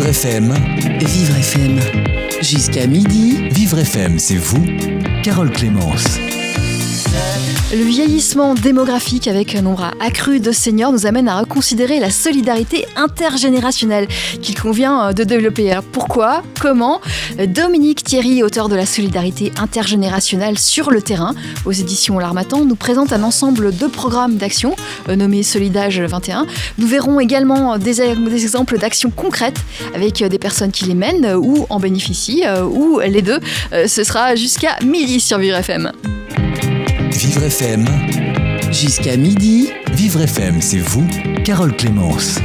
Vivre FM. Vivre FM. Jusqu'à midi. Vivre FM, c'est vous, Carole Clémence. Le vieillissement démographique avec un nombre accru de seniors nous amène à reconsidérer la solidarité intergénérationnelle qu'il convient euh, de développer. Pourquoi? Comment? Dominique Thierry, auteur de la solidarité intergénérationnelle sur le terrain aux éditions L'Armatan, nous présente un ensemble de programmes d'action euh, nommés Solidage 21. Nous verrons également des, exemples d'actions concrètes avec des personnes qui les mènent ou en bénéficient euh, ou les deux. Ce sera jusqu'à midi sur Vivre FM. Vivre FM. Jusqu'à midi. Vivre FM, c'est vous, Carole Clémence.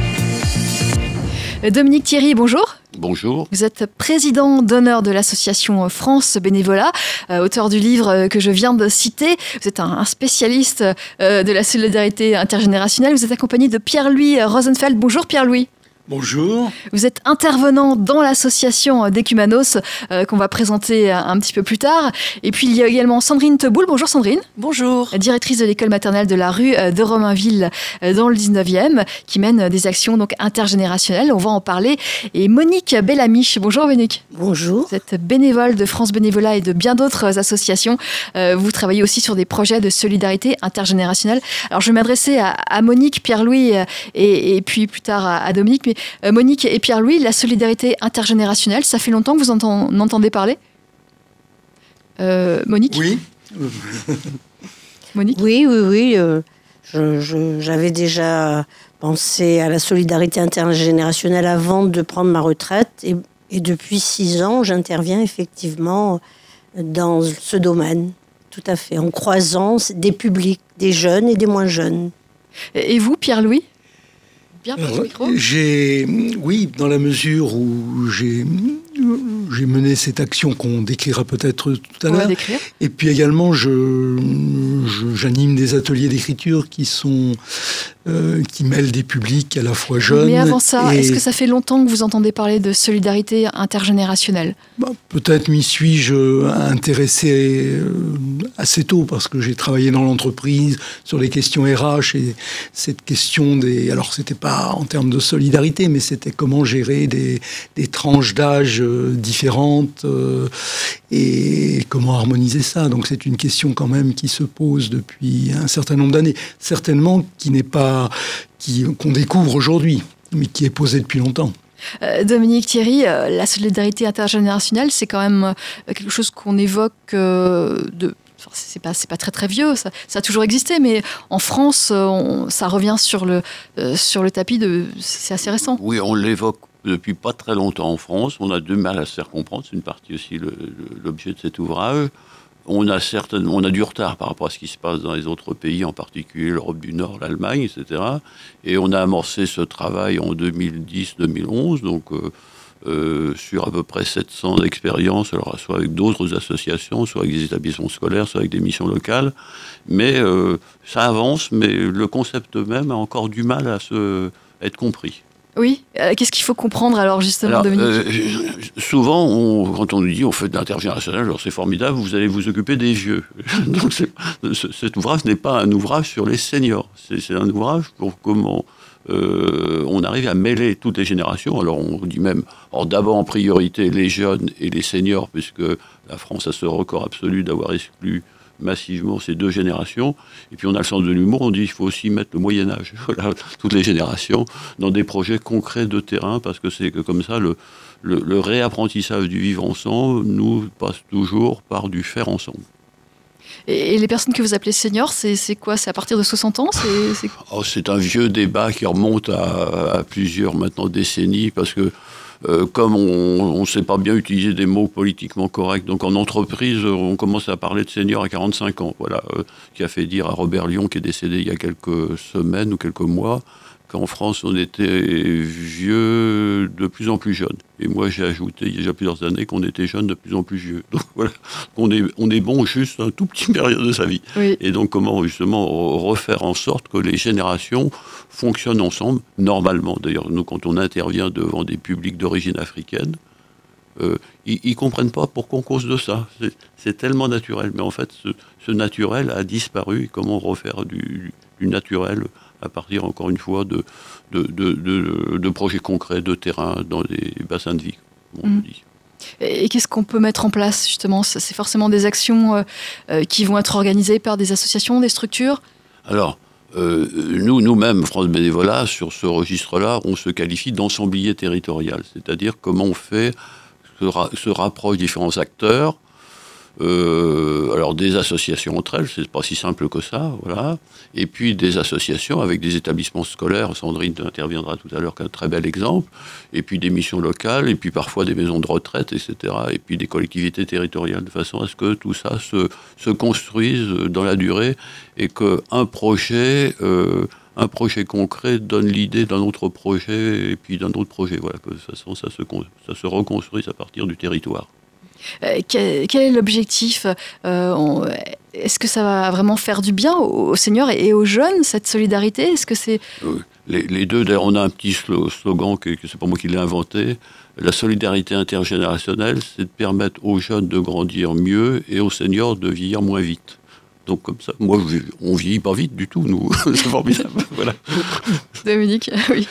Dominique Thierry, bonjour. Bonjour. Vous êtes président d'honneur de l'association France Bénévolat, euh, auteur du livre euh, que je viens de citer. Vous êtes un, un spécialiste euh, de la solidarité intergénérationnelle. Vous êtes accompagné de Pierre-Louis Rosenfeld. Bonjour Pierre-Louis. Bonjour. Vous êtes intervenant dans l'association d'Ecumanos euh, qu'on va présenter un, petit peu plus tard. Et puis il y a également Sandrine Teboul. Bonjour Sandrine. Bonjour. Directrice de l'école maternelle de la rue euh, de Romainville euh, dans le 19e qui mène des actions donc intergénérationnelles. On va en parler. Et Monique Bellamiche. Bonjour Monique. Bonjour. Vous êtes bénévole de France Bénévolat et de bien d'autres associations. Euh, vous travaillez aussi sur des projets de solidarité intergénérationnelle. Alors je vais m'adresser à, à, Monique, Pierre-Louis et, et, puis plus tard à, à Dominique. Mais Monique et Pierre-Louis, la solidarité intergénérationnelle, ça fait longtemps que vous en entendez parler? Euh, Monique? Oui. Monique? Oui, oui, oui. Euh, J'avais déjà pensé à la solidarité intergénérationnelle avant de prendre ma retraite. Et, et depuis six ans, j'interviens effectivement dans ce domaine. Tout à fait. En croisant des publics, des jeunes et des moins jeunes. Et vous, Pierre-Louis? J'ai, oui, dans la mesure où j'ai j'ai mené cette action qu'on décrira peut-être tout à l'heure. Et puis également, je, j'anime des ateliers d'écriture qui sont euh, qui mêlent des publics à la fois jeunes. Mais avant ça, et... est-ce que ça fait longtemps que vous entendez parler de solidarité intergénérationnelle? Bah, Peut-être m'y suis-je intéressé euh, assez tôt parce que j'ai travaillé dans l'entreprise sur les questions RH et cette question des. Alors, c'était pas en termes de solidarité, mais c'était comment gérer des, des tranches d'âge différentes euh, et comment harmoniser ça. Donc c'est une question quand même qui se pose depuis un certain nombre d'années. Certainement qui n'est pas qu'on découvre aujourd'hui, mais qui est posée depuis longtemps. Euh, Dominique Thierry, euh, la solidarité intergénérationnelle, c'est quand même quelque chose qu'on évoque de c'est pas c'est pas très très vieux ça, ça, a toujours existé mais en France on, ça revient sur le euh, sur le tapis de c'est assez récent oui on l'évoque depuis pas très longtemps en France on a du mal à se faire comprendre c'est une partie aussi l'objet de cet ouvrage on a certaines, on a du retard par rapport à ce qui se passe dans les autres pays, en particulier l'Europe du Nord, l'Allemagne, etc. Et on a amorcé ce travail en 2010-2011, donc euh, euh, sur à peu près 700 expériences, soit avec d'autres associations, soit avec des établissements scolaires, soit avec des missions locales. Mais euh, ça avance, mais le concept même a encore du mal à se être compris. Oui, euh, qu'est-ce qu'il faut comprendre alors justement, alors, Dominique euh, Souvent, on, quand on nous dit on fait de l'intergénérationnel, alors c'est formidable, vous allez vous occuper des vieux. Donc cet ouvrage n'est pas un ouvrage sur les seniors, c'est un ouvrage pour comment euh, on arrive à mêler toutes les générations. Alors on dit même, d'abord en priorité les jeunes et les seniors, puisque la France a ce record absolu d'avoir exclu massivement ces deux générations. Et puis on a le sens de l'humour, on dit qu'il faut aussi mettre le Moyen Âge, voilà, toutes les générations, dans des projets concrets de terrain, parce que c'est que comme ça, le, le, le, réapprentissage du vivre ensemble nous passe toujours par du faire ensemble. Et les personnes que vous appelez seniors, c'est quoi? C'est à partir de 60 ans? C'est oh, un vieux débat qui remonte à, à plusieurs maintenant décennies, parce que euh, comme on ne sait pas bien utiliser des mots politiquement corrects, donc en entreprise, on commence à parler de senior à 45 ans, voilà, euh, qui a fait dire à Robert Lyon, qui est décédé il y a quelques semaines ou quelques mois, qu'en France, on était vieux de plus en plus jeune. Et moi, j'ai ajouté il y a déjà plusieurs années qu'on était jeune de plus en plus vieux. Donc voilà, on est, on est bon juste un tout petit période de sa vie. Oui. Et donc, comment justement refaire en sorte que les générations fonctionnent ensemble, normalement. D'ailleurs, nous, quand on intervient devant des publics d'origine africaine, euh, ils ne comprennent pas pourquoi on cause de ça. C'est tellement naturel. Mais en fait, ce, ce, naturel a disparu. Comment refaire du, du naturel à partir, encore une fois, de, de, projets concrets de terrain dans les bassins de vie, on mmh. dit. Et qu'est-ce qu'on peut mettre en place justement? C'est forcément des actions qui vont être organisées par des associations, des structures? Alors, euh, nous, nous-mêmes, France Bénévolat, sur ce registre-là, on se qualifie d'ensemblier territorial, c'est-à-dire comment on fait, se, se rapprochent différents acteurs euh, alors des associations entre elles, c'est pas si simple que ça, voilà. Et puis des associations avec des établissements scolaires, Sandrine interviendra tout à l'heure qu'un très bel exemple, et puis des missions locales, et puis parfois des maisons de retraite, etc. Et puis des collectivités territoriales, de façon à ce que tout ça se, se construise dans la durée et qu'un projet... Euh, un projet concret donne l'idée d'un autre projet et puis d'un autre projet. Voilà, que ça, ça, se, ça se reconstruise à partir du territoire. Euh, quel, est l'objectif euh, Est-ce que ça va vraiment faire du bien aux, seniors et aux jeunes, cette solidarité? Est-ce que c'est... Les, deux, d'ailleurs, on a un petit slogan, que, que c'est pas moi qui l'ai inventé. La solidarité intergénérationnelle, c'est de permettre aux jeunes de grandir mieux et aux seniors de vieillir moins vite. Donc comme ça, moi, on vieillit pas vite du tout, nous. c'est formidable. voilà. Dominique, oui.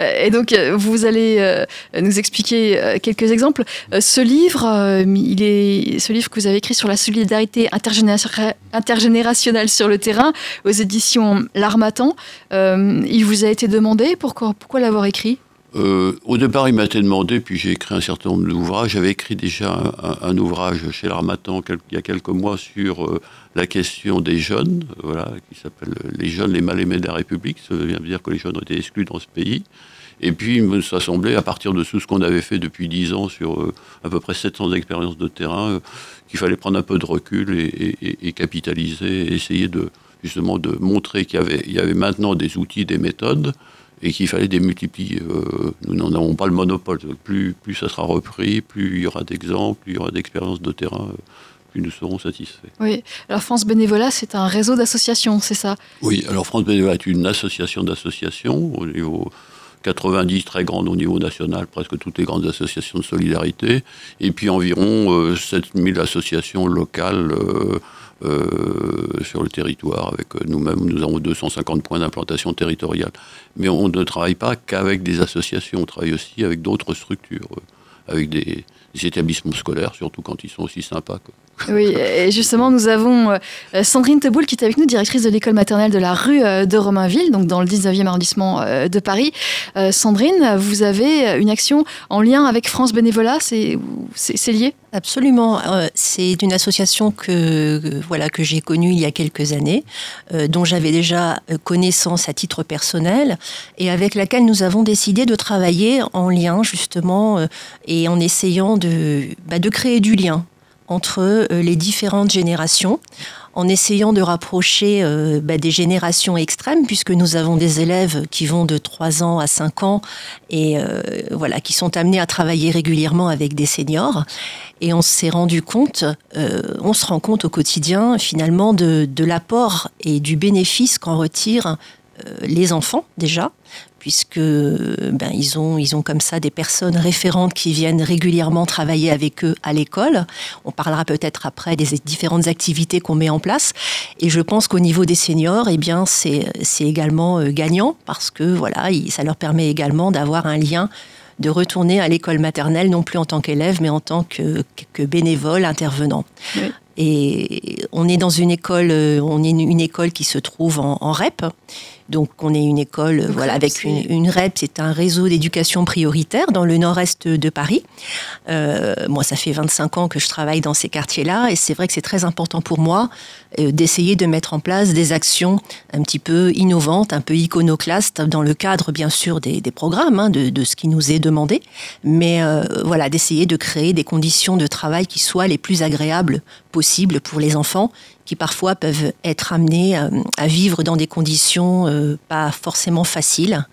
Euh, et donc, euh, vous allez euh, nous expliquer quelques exemples. Ce livre, il est, ce livre que vous avez écrit sur la solidarité intergénérationnelle sur le terrain aux éditions L'Armatan, il vous a été demandé pourquoi, pourquoi l'avoir écrit? Au départ, il m'a été demandé, puis j'ai écrit un certain nombre d'ouvrages. J'avais écrit déjà un, ouvrage chez l'Armatan il y a quelques mois sur la question des jeunes, voilà, qui s'appelle Les jeunes, les mal-aimés de la République. Ça veut bien dire que les jeunes ont été exclus dans ce pays. Et puis, ça semblait, à partir de tout ce qu'on avait fait depuis dix ans sur euh, à peu près 700 expériences de terrain, euh, qu'il fallait prendre un peu de recul et, capitaliser, essayer de, justement de montrer qu'il il y avait maintenant des outils, des méthodes, et qu'il fallait les multiplier. Euh, nous n'en avons pas le monopole. Plus, plus ça sera repris, plus il y aura d'exemples, plus il y aura d'expériences de terrain nous serons satisfaits. Oui, alors France Bénévolat, c'est un réseau d'associations, c'est ça? Oui, alors France Bénévolat est une association d'associations au niveau 90 très grandes au niveau national, presque toutes les grandes associations de solidarité, et puis environ 7000 euh, associations locales euh, euh, sur le territoire. Avec nous-mêmes, nous avons 250 points d'implantation territoriale. Mais on ne travaille pas qu'avec des associations, on travaille aussi avec d'autres structures, avec des, des établissements scolaires, surtout quand ils sont aussi sympas. Oui, et justement, nous avons euh, Sandrine Teboul qui est avec nous, directrice de l'école maternelle de la rue euh, de Romainville, donc dans le 19e arrondissement euh, de Paris. Sandrine, vous avez une action en lien avec France Bénévolat, c'est lié? Absolument. C'est une association que, voilà, que j'ai connue il y a quelques années, dont j'avais déjà connaissance à titre personnel, et avec laquelle nous avons décidé de travailler en lien justement et en essayant de, bah, de créer du lien entre euh, les différentes générations en essayant de rapprocher euh, bah, des générations extrêmes, puisque nous avons des élèves qui vont de 3 ans à 5 ans et euh, voilà, qui sont amenés à travailler régulièrement avec des seniors. Et on s'est rendu compte, on se rend compte au quotidien finalement de, de l'apport et du bénéfice qu'en retirent les enfants déjà, puisque ben, ils, ont, ils ont comme ça des personnes référentes qui viennent régulièrement travailler avec eux à l'école. On parlera peut-être après des différentes activités qu'on met en place. Et je pense qu'au niveau des seniors, eh bien, c'est, c'est également euh, gagnant parce que voilà, ça leur permet également d'avoir un lien de retourner à l'école maternelle, non plus en tant qu'élève, mais en tant que, que bénévole intervenant. Et on est dans une école, euh, on est une, école qui se trouve en, en REP, donc, on est une école, voilà, avec une, une, REP, c'est un réseau d'éducation prioritaire dans le nord-est de Paris. Euh, moi, ça fait 25 ans que je travaille dans ces quartiers-là, et c'est vrai que c'est très important pour moi euh, d'essayer de mettre en place des actions un petit peu innovantes, un peu iconoclastes, dans le cadre, bien sûr, des, des programmes, hein, de, de, ce qui nous est demandé, mais euh, voilà, d'essayer de créer des conditions de travail qui soient les plus agréables possibles pour les enfants qui parfois peuvent être amenés euh, à, vivre dans des conditions euh, pas forcément faciles.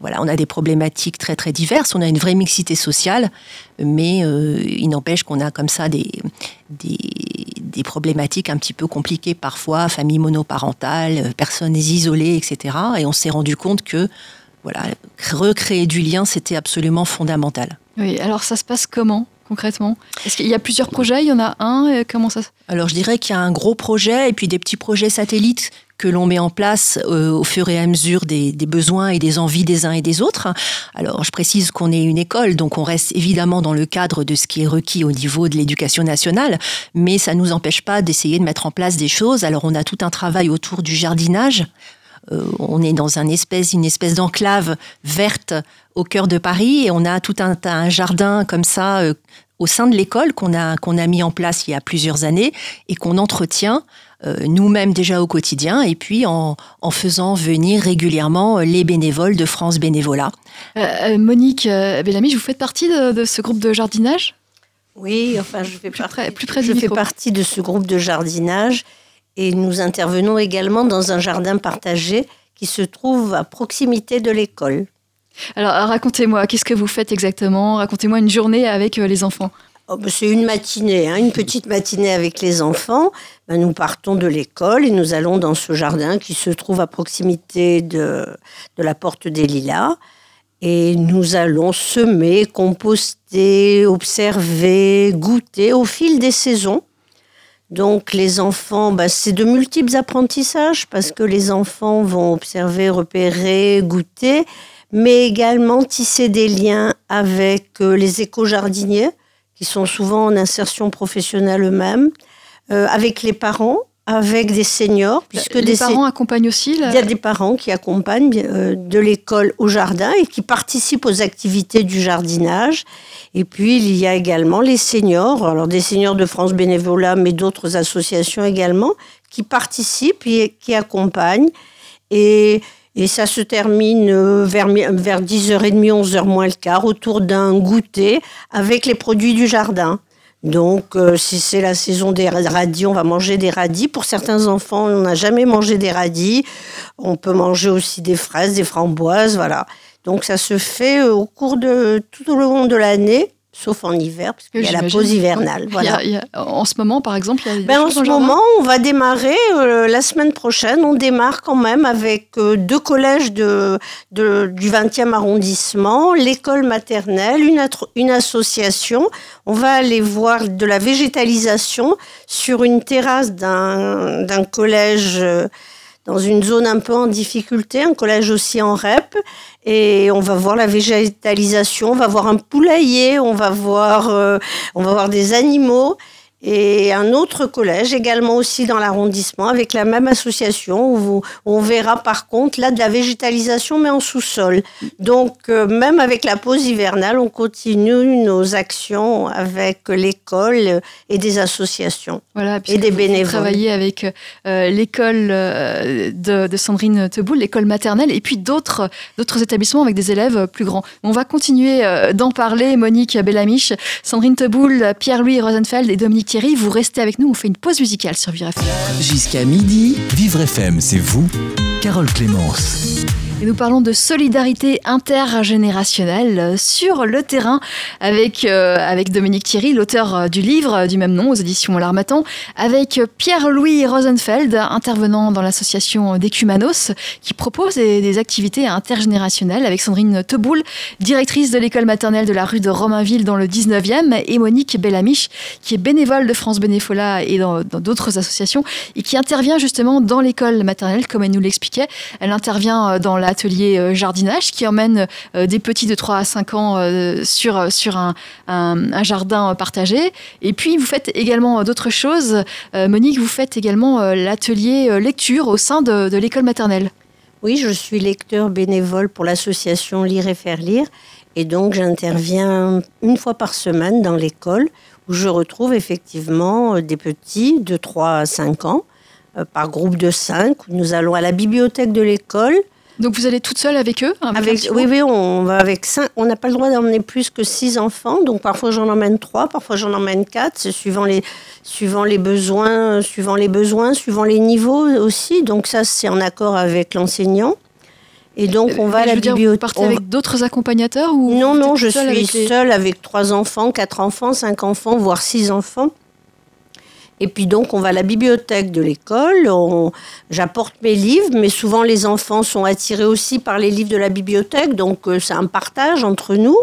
Voilà, on a des problématiques très très diverses, on a une vraie mixité sociale, mais euh, il n'empêche qu'on a comme ça des, des, problématiques un petit peu compliquées parfois, famille monoparentale, personnes isolées, etc. Et on s'est rendu compte que voilà, recréer du lien, c'était absolument fondamental. Oui, alors ça se passe comment? Concrètement Est-ce qu'il y a plusieurs projets? Il y en a un Comment ça Alors je dirais qu'il y a un gros projet et puis des petits projets satellites que l'on met en place au fur et à mesure des, besoins et des envies des uns et des autres. Alors, je précise qu'on est une école, donc on reste évidemment dans le cadre de ce qui est requis au niveau de l'éducation nationale, mais ça ne nous empêche pas d'essayer de mettre en place des choses. Alors, on a tout un travail autour du jardinage. Euh, on est dans une espèce d'enclave verte au cœur de Paris et on a tout un, jardin comme ça euh, au sein de l'école qu'on a, qu'on a mis en place il y a plusieurs années et qu'on entretient euh, nous-mêmes déjà au quotidien et puis en, en, faisant venir régulièrement les bénévoles de France Bénévolat. Monique Bellamy, vous faites partie de, ce groupe de jardinage? Oui, enfin je fais, plus partie, plus près je fais partie de ce groupe de jardinage et nous intervenons également dans un jardin partagé qui se trouve à proximité de l'école. Alors racontez-moi, qu'est-ce que vous faites exactement? Racontez-moi une journée avec euh, les enfants. Oh, ben, c'est une matinée, hein, une petite matinée avec les enfants. Ben, nous partons de l'école et nous allons dans ce jardin qui se trouve à proximité de, de la porte des Lilas. Et nous allons semer, composter, observer, goûter au fil des saisons. Donc les enfants, bah, c'est de multiples apprentissages parce que les enfants vont observer, repérer, goûter, mais également tisser des liens avec euh, les éco-jardiniers qui sont souvent en insertion professionnelle eux-mêmes, euh, avec les parents avec des seniors. Puisque les parents accompagnent aussi Il y a des parents qui accompagnent euh, de l'école au jardin et qui participent aux activités du jardinage. Et puis, il y a également les seniors, alors des seniors de France Bénévolat, mais d'autres associations également, qui participent et qui accompagnent. Et, et ça se termine euh, vers, vers 10h30, 11h moins le quart, autour d'un goûter avec les produits du jardin. Donc, euh, si c'est la saison des radis, on va manger des radis. Pour certains enfants, on n'a jamais mangé des radis. On peut manger aussi des fraises, des framboises, voilà. Donc, ça se fait euh, au cours de tout au long de l'année sauf en hiver, parce qu'il y a la pause hivernale. Voilà. en ce moment, par exemple, il y a ben, En ce moment, on va démarrer euh, la semaine prochaine. On démarre quand même avec euh, deux collèges de, de, du 20e arrondissement, l'école maternelle, une, une association. On va aller voir de la végétalisation sur une terrasse d'un collège euh, dans une zone un peu en difficulté, un collège aussi en REP. Et on va voir la végétalisation, on va voir un poulailler, on va voir, euh, on va voir des animaux et un autre collège également aussi dans l'arrondissement avec la même association où, on verra par contre là de la végétalisation mais en sous-sol. Donc euh, même avec la pause hivernale, on continue nos actions avec l'école et des associations voilà, et des bénévoles. Travailler avec euh, l'école euh, de, Sandrine Teboul, l'école maternelle et puis d'autres d'autres établissements avec des élèves plus grands. On va continuer d'en parler. Monique Bellamiche, Sandrine Teboul, Pierre-Louis Rosenfeld et Dominique Thierry, vous restez avec nous, on fait une pause musicale sur Vivre FM. Jusqu'à midi, Vivre FM, c'est vous, Carole Clémence. Et nous parlons de solidarité intergénérationnelle sur le terrain avec, euh, avec Dominique Thierry, l'auteur euh, du livre du même nom aux éditions L'Armatan, avec Pierre-Louis Rosenfeld, intervenant dans l'association Decumanos, qui propose des, activités intergénérationnelles avec Sandrine Teboul, directrice de l'école maternelle de la rue de Romainville dans le 19e, et Monique Bellamiche, qui est bénévole de France Bénéfola et dans d'autres associations, et qui intervient justement dans l'école maternelle, comme elle nous l'expliquait. Elle intervient euh, dans la atelier euh, jardinage qui emmène euh, des petits de 3 à 5 ans euh, sur, sur un, un, jardin partagé. Et puis, vous faites également d'autres choses. Monique, vous faites également l'atelier lecture au sein de, de l'école maternelle. Oui, je suis lecteur bénévole pour l'association Lire et faire lire. Et donc, j'interviens une fois par semaine dans l'école où je retrouve effectivement des petits de 3 à 5 ans par groupe de 5. Nous allons à la bibliothèque de l'école donc vous allez toute seule avec eux avec, Oui, oui, on va avec cinq. On n'a pas le droit d'emmener plus que six enfants. Donc parfois j'en emmène trois, parfois j'en emmène quatre, suivant les, suivant les besoins, suivant les besoins, suivant les niveaux aussi. Donc ça c'est en accord avec l'enseignant. Et donc on va à la bibliothèque. Vous partez avec d'autres accompagnateurs ou Non, non, je suis seule avec trois enfants, quatre enfants, cinq enfants, voire six enfants. Et puis donc, on va à la bibliothèque de l'école, j'apporte mes livres, mais souvent les enfants sont attirés aussi par les livres de la bibliothèque, donc euh, c'est un partage entre nous.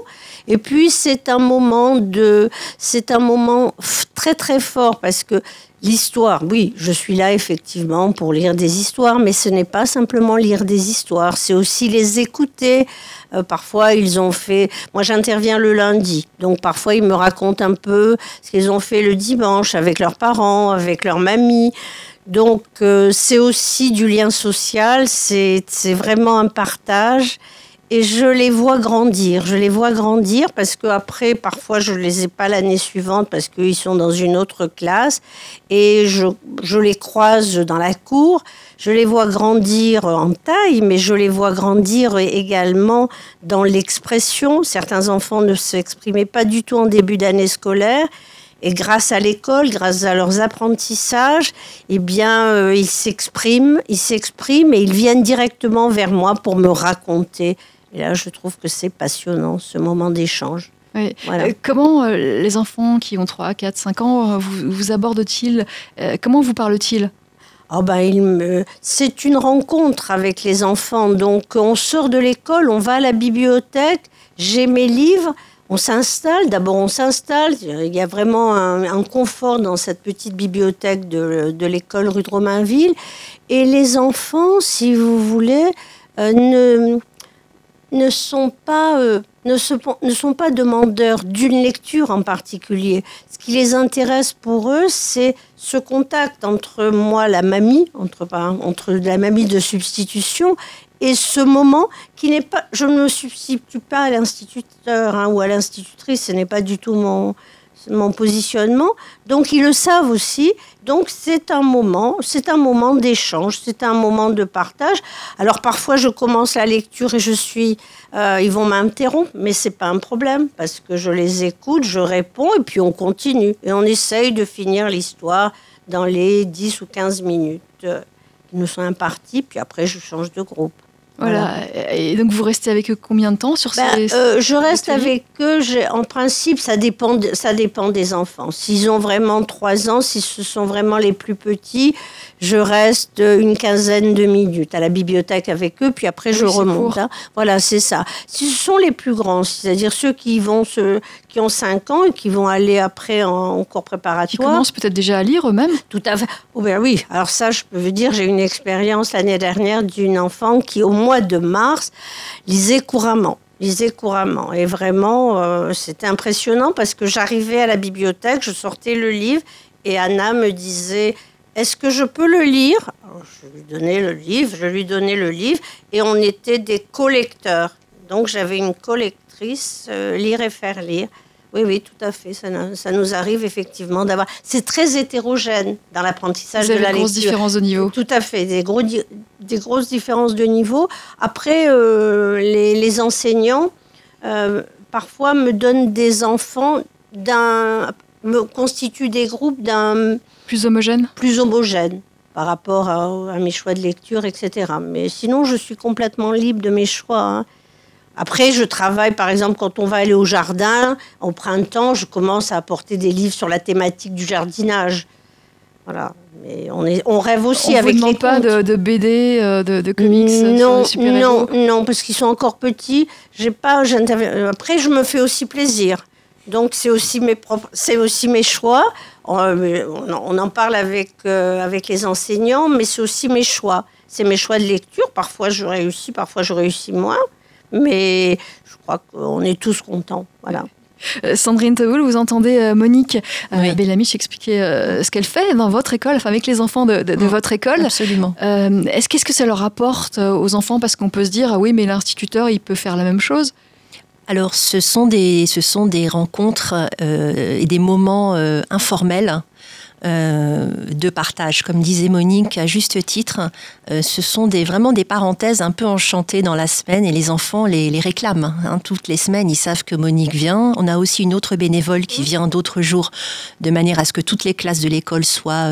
Et puis c'est un moment de, c'est un moment très très fort parce que L'histoire, oui, je suis là effectivement pour lire des histoires, mais ce n'est pas simplement lire des histoires, c'est aussi les écouter. Euh, parfois, ils ont fait. Moi, j'interviens le lundi, donc parfois ils me racontent un peu ce qu'ils ont fait le dimanche avec leurs parents, avec leur mamie. Donc, euh, c'est aussi du lien social, c'est vraiment un partage et je les vois grandir. Je les vois grandir parce que après, parfois, je les ai pas l'année suivante parce qu'ils sont dans une autre classe et je, les croise dans la cour. Je les vois grandir en taille, mais je les vois grandir également dans l'expression. Certains enfants ne s'exprimaient pas du tout en début d'année scolaire. Et grâce à l'école, grâce à leurs apprentissages, eh bien, euh, ils s'expriment, ils s'expriment et ils viennent directement vers moi pour me raconter et là, je trouve que c'est passionnant, ce moment d'échange. Euh, comment euh, les enfants qui ont 3, 4, 5 ans euh, vous, vous abordent-ils Comment vous parlent-ils? Oh ben, c'est une rencontre avec les enfants. Donc, on sort de l'école, on va à la bibliothèque, j'ai mes livres, on s'installe. D'abord, on s'installe. Il y a vraiment un, confort dans cette petite bibliothèque de, de l'école rue de Romainville. Et les enfants, si vous voulez, ne ne sont pas, euh, ne, sont pas demandeurs d'une lecture en particulier. Ce qui les intéresse pour eux, c'est ce contact entre moi, la mamie, entre, entre la mamie de substitution, et ce moment qui n'est pas, je ne me substitue pas à l'instituteur hein, ou à l'institutrice, ce n'est pas du tout mon, mon positionnement. Donc ils le savent aussi. Donc c'est un moment, c'est un moment d'échange, c'est un moment de partage. Alors parfois je commence la lecture et je suis, euh, ils vont m'interrompre, mais c'est pas un problème parce que je les écoute, je réponds et puis on continue et on essaye de finir l'histoire dans les 10 ou 15 minutes qui nous sont impartis, puis après je change de groupe. Voilà. Et donc vous restez avec eux combien de temps sur ben, ces, euh, Je reste avec eux. En principe, ça dépend, ça dépend des enfants. S'ils ont vraiment 3 ans, si ce sont vraiment les plus petits, je reste une quinzaine de minutes à la bibliothèque avec eux, puis après je remonte. Hein. Voilà, c'est ça. Si ce sont les plus grands, c'est-à-dire ceux qui vont se, qui ont 5 ans et qui vont aller après en, cours préparatoire. Qui commencent peut-être déjà à lire eux-mêmes Tout à fait. Oh ben oui, alors ça, je peux vous dire, j'ai une expérience l'année dernière d'une enfant qui, au mois de mars, lisait couramment lisait couramment. Et vraiment, euh, c'était impressionnant parce que j'arrivais à la bibliothèque, je sortais le livre et Anna me disait est-ce que je peux le lire? Je lui donnais le livre, je lui donnais le livre, et on était des collecteurs. Donc j'avais une collectrice, euh, lire et faire lire. Oui, oui, tout à fait. Ça, ça nous arrive effectivement d'avoir. C'est très hétérogène dans l'apprentissage de la lecture. Des grosses différences de niveau. Tout à fait, des, gros des grosses différences de niveau. Après, euh, les, enseignants euh, parfois me donnent des enfants d'un, me constituent des groupes d'un plus homogène Plus homogène par rapport à, mes choix de lecture, etc. Mais sinon, je suis complètement libre de mes choix. Hein. Après, je travaille, par exemple, quand on va aller au jardin, au printemps, je commence à apporter des livres sur la thématique du jardinage. Voilà. Mais on, est, on rêve aussi on avec vous demande pas de, BD, euh, de, de comics euh, Non, non, non, parce qu'ils sont encore petits. J'ai pas, Après, je me fais aussi plaisir. Donc c'est aussi mes c'est aussi mes choix. On, en parle avec euh, avec les enseignants, mais c'est aussi mes choix. C'est mes choix de lecture. Parfois je réussis, parfois je réussis moins, mais je crois qu'on est tous contents. Voilà. Euh, Sandrine Taoul, vous entendez euh, Monique oui. expliquer ce qu'elle fait dans votre école, enfin avec les enfants de, votre école. Absolument. Est-ce qu'est-ce que ça leur apporte aux enfants? Parce qu'on peut se dire, ah oui, mais l'instituteur, il peut faire la même chose. Alors, ce sont des, ce sont des rencontres euh, et des moments euh, informels. Euh, de partage, comme disait Monique à juste titre, ce sont vraiment des parenthèses un peu enchantées dans la semaine et les enfants les, réclament. Hein. Toutes les semaines, ils savent que Monique vient. On a aussi une autre bénévole qui vient d'autres jours, de manière à ce que toutes les classes de l'école soient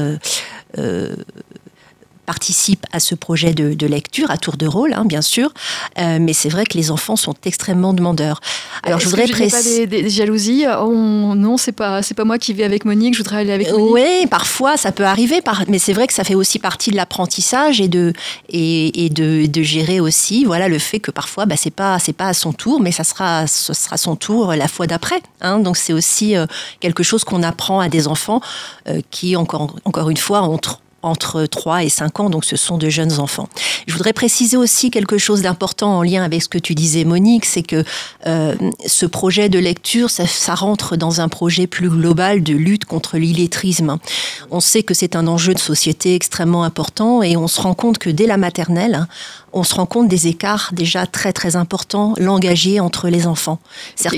participent à ce projet de, lecture à tour de rôle, hein, bien sûr. Euh, mais c'est vrai que les enfants sont extrêmement demandeurs. Alors, je voudrais préciser. Des, des, jalousies oh, Non, c'est pas, c'est pas moi qui vais avec Monique, je voudrais aller avec Monique? Oui, parfois, ça peut arriver. Mais c'est vrai que ça fait aussi partie de l'apprentissage et, de, et, de, de, gérer aussi voilà, le fait que parfois, bah, c'est pas, c'est pas à son tour, mais ça sera, ce sera son tour la fois d'après. Hein. Donc, c'est aussi euh, quelque chose qu'on apprend à des enfants euh, qui, encore, encore une fois, ont entre 3 et 5 ans, donc ce sont de jeunes enfants. Je voudrais préciser aussi quelque chose d'important en lien avec ce que tu disais, Monique, c'est que euh, ce projet de lecture, ça, rentre dans un projet plus global de lutte contre l'illettrisme. On sait que c'est un enjeu de société extrêmement important et on se rend compte que dès la maternelle, on se rend compte des écarts déjà très très importants langagiers entre les enfants.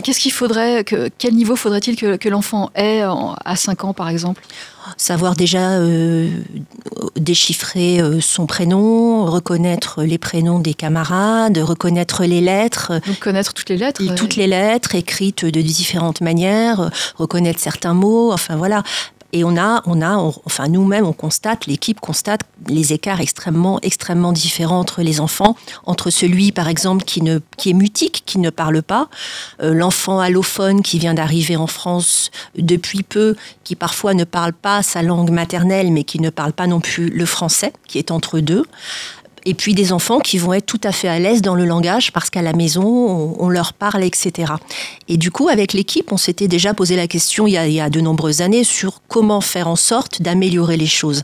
Qu'est-ce qu'il faudrait, que, quel niveau faudrait-il que, que l'enfant ait à 5 ans par exemple? Savoir déjà euh, déchiffrer euh, son prénom, reconnaître les prénoms des camarades, reconnaître les lettres. Donc connaître toutes les lettres Toutes les lettres écrites de différentes manières, reconnaître certains mots, enfin voilà. Et on a, on a, enfin nous-mêmes, on constate, l'équipe constate les écarts extrêmement, extrêmement différents entre les enfants, entre celui, par exemple, qui ne, qui est mutique, qui ne parle pas, euh, l'enfant allophone qui vient d'arriver en France depuis peu, qui parfois ne parle pas sa langue maternelle, mais qui ne parle pas non plus le français, qui est entre deux et puis des enfants qui vont être tout à fait à l'aise dans le langage parce qu'à la maison, on, leur parle, etc. Et du coup, avec l'équipe, on s'était déjà posé la question il y, a, de nombreuses années sur comment faire en sorte d'améliorer les choses.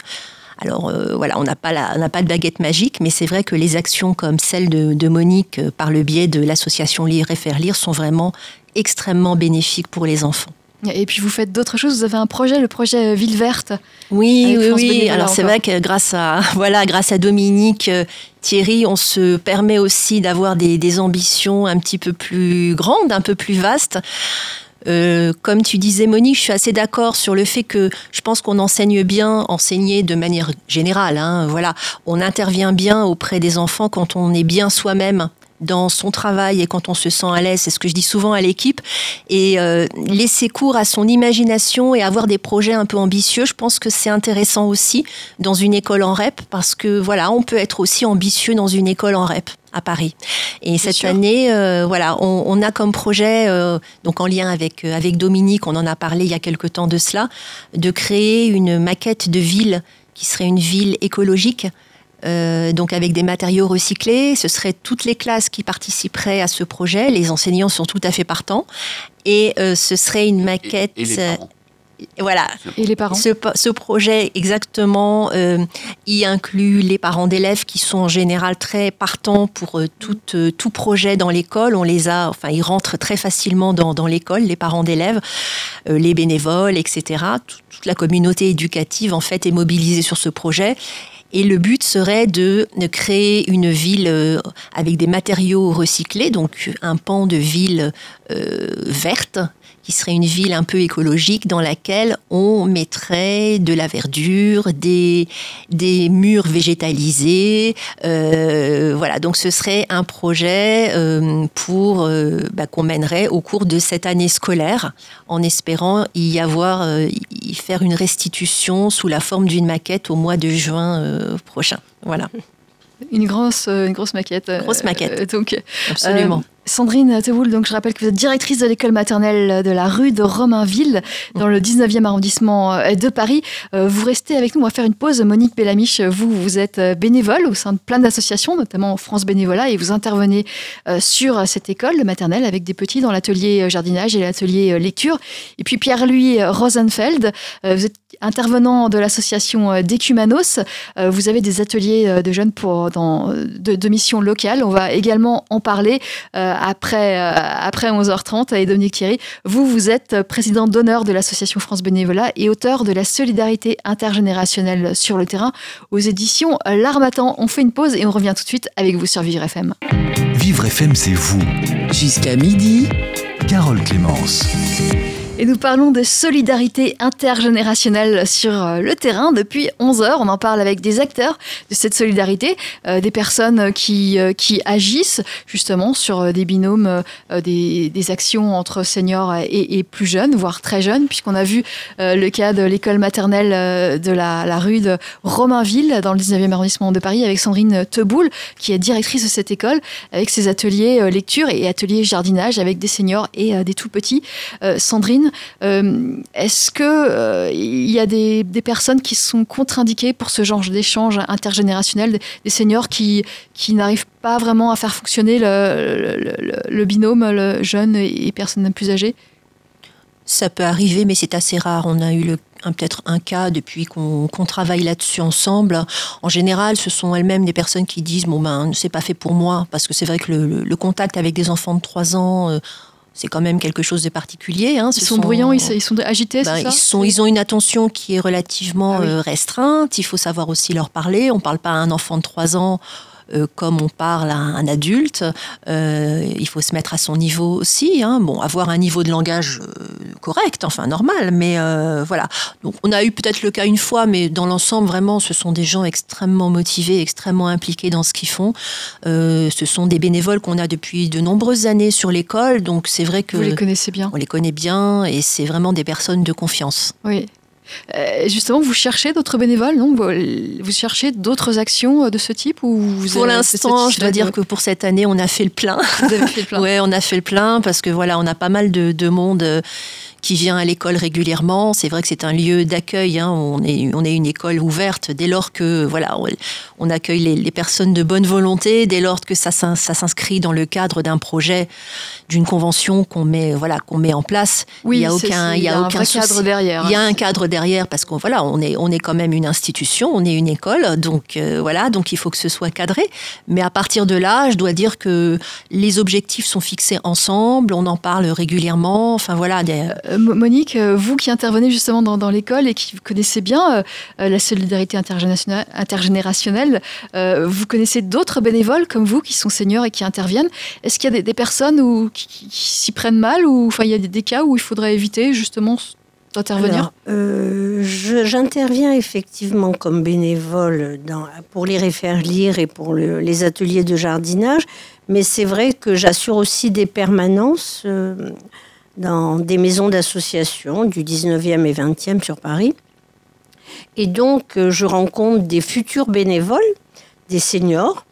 Alors euh, voilà, on n'a pas, pas de baguette magique, mais c'est vrai que les actions comme celle de, Monique euh, par le biais de l'association Lire et Faire Lire sont vraiment extrêmement bénéfiques pour les enfants. Et puis vous faites d'autres choses. Vous avez un projet, le projet Ville Verte. Oui, oui, oui. Alors c'est vrai que grâce à voilà, grâce à Dominique, euh, Thierry, on se permet aussi d'avoir des, ambitions un petit peu plus grandes, un peu plus vastes. Euh, comme tu disais, Monique, je suis assez d'accord sur le fait que je pense qu'on enseigne bien, enseigner de manière générale. Hein, voilà, on intervient bien auprès des enfants quand on est bien soi-même dans son travail et quand on se sent à l'aise, c'est ce que je dis souvent à l'équipe, et euh, laisser cours à son imagination et avoir des projets un peu ambitieux, je pense que c'est intéressant aussi dans une école en REP, parce que voilà, on peut être aussi ambitieux dans une école en REP à Paris. Et cette année, euh, voilà, on, a comme projet, euh, donc en lien avec, avec Dominique, on en a parlé il y a quelque temps de cela, de créer une maquette de ville qui serait une ville écologique euh, donc avec des matériaux recyclés. Ce seraient toutes les classes qui participeraient à ce projet. Les enseignants sont tout à fait partants. Et euh, ce serait une maquette. Et, les voilà. Et les parents ce, projet, exactement, euh, y inclut les parents d'élèves qui sont en général très partants pour tout, tout projet dans l'école. On les a, enfin, ils rentrent très facilement dans, dans l'école, les parents d'élèves, les bénévoles, etc. toute la communauté éducative, en fait, est mobilisée sur ce projet. Et le but serait de, créer une ville euh, avec des matériaux recyclés, donc un pan de ville euh, verte qui serait une ville un peu écologique dans laquelle on mettrait de la verdure, des, des murs végétalisés. Euh, voilà, donc ce serait un projet euh, pour euh, bah, qu'on mènerait au cours de cette année scolaire, en espérant y avoir, y faire une restitution sous la forme d'une maquette au mois de juin prochain. Voilà. Une grosse, une grosse maquette. Grosse maquette. donc, absolument. Sandrine Tevoul, donc je rappelle que vous êtes directrice de l'école maternelle de la rue de Romainville, dans le 19e arrondissement euh, de Paris. Euh, vous restez avec nous, on va faire une pause. Monique Bellamiche, vous, vous êtes euh, bénévole au sein de plein d'associations, notamment France Bénévolat, et vous intervenez sur cette école maternelle avec des petits dans l'atelier jardinage et l'atelier lecture. Et puis Pierre-Louis Rosenfeld, vous êtes intervenant de l'association Decumanos. Vous avez des ateliers de jeunes pour, dans, de, de missions locales. On va également en parler après, euh, après 11h30 et Dominique Thierry. Vous, vous êtes président d'honneur de l'association France Bénévolat et auteur de la solidarité intergénérationnelle sur le terrain aux éditions L'Armatan. On fait une pause et on revient tout de suite avec vous sur Vivre FM. Vivre FM, c'est vous. Jusqu'à midi. Carole Clémence. Et nous parlons de solidarité intergénérationnelle sur euh, le terrain depuis 11 heures. On en parle avec des acteurs de cette solidarité, euh, des personnes qui, euh, qui agissent justement sur des binômes, des, actions entre seniors et, et, plus jeunes, voire très jeunes, puisqu'on a vu le cas de l'école maternelle de la, la, rue de Romainville, dans le 19e arrondissement de Paris, avec Sandrine Teboul, qui est directrice de cette école, avec ses ateliers lecture et ateliers jardinage avec des seniors et des tout petits. Sandrine, euh, est-ce qu'il euh, il y a des, personnes qui sont contre-indiquées pour ce genre d'échange intergénérationnel, des, seniors qui, qui n'arrivent pas vraiment à faire fonctionner le, binôme, le jeune et, personnes plus âgées? Ça peut arriver, mais c'est assez rare. On a eu peut-être un cas depuis qu'on travaille là-dessus ensemble. En général, ce sont elles-mêmes des personnes qui disent bon ben c'est pas fait pour moi parce que c'est vrai que le, contact avec des enfants de 3 ans euh, c'est quand même quelque chose de particulier. Hein. Ils sont, bruyants, ils, sont agités, ben, c'est ça ils, sont, ils ont une attention qui est relativement ah euh, restreinte. Il faut savoir aussi leur parler. On ne parle pas à un enfant de 3 ans euh, comme on parle à un adulte. Euh, il faut se mettre à son niveau aussi. Hein. Bon, avoir un niveau de langage euh, correct, enfin normal, mais voilà. Donc, on a eu peut-être le cas une fois, mais dans l'ensemble, vraiment, ce sont des gens extrêmement motivés, extrêmement impliqués dans ce qu'ils font. ce sont des bénévoles qu'on a depuis de nombreuses années sur l'école, donc c'est vrai que vous les connaissez bien? On les connaît bien, et c'est vraiment des personnes de confiance. Oui. Euh, justement, vous cherchez d'autres bénévoles, non Vous cherchez d'autres actions euh, de ce type ou vous Pour l'instant, je dois dire que pour cette année, on a fait le plein. Vous avez fait le plein. ouais, on a fait le plein parce que voilà, on a pas mal de, de monde euh, qui vient à l'école régulièrement. C'est vrai que c'est un lieu d'accueil. Hein. On, est, on est une école ouverte dès lors que voilà, on accueille les, personnes de bonne volonté, dès lors que ça, ça s'inscrit dans le cadre d'un projet, d'une convention qu'on met, voilà, qu'on met en place. Oui, il y a aucun, il y a, aucun cadre derrière. Il y a un cadre derrière parce qu'on voilà, on est, on est quand même une institution, on est une école, donc euh, voilà, donc il faut que ce soit cadré. Mais à partir de là, je dois dire que les objectifs sont fixés ensemble, on en parle régulièrement. Enfin voilà. Des, euh, Monique, euh, vous qui intervenez justement dans, l'école et qui connaissez bien euh, la solidarité intergénérationnelle, vous connaissez d'autres bénévoles comme vous qui sont seniors et qui interviennent. Est-ce qu'il y a des, personnes qui, s'y prennent mal ou enfin il y a des, cas où il faudrait éviter justement d'intervenir? J'interviens effectivement comme bénévole pour les refaire et pour les ateliers de jardinage, mais c'est vrai que j'assure aussi des permanences dans des maisons d'association du 19e et 20e sur Paris. Et donc, euh, je rencontre des futurs bénévoles, des seniors,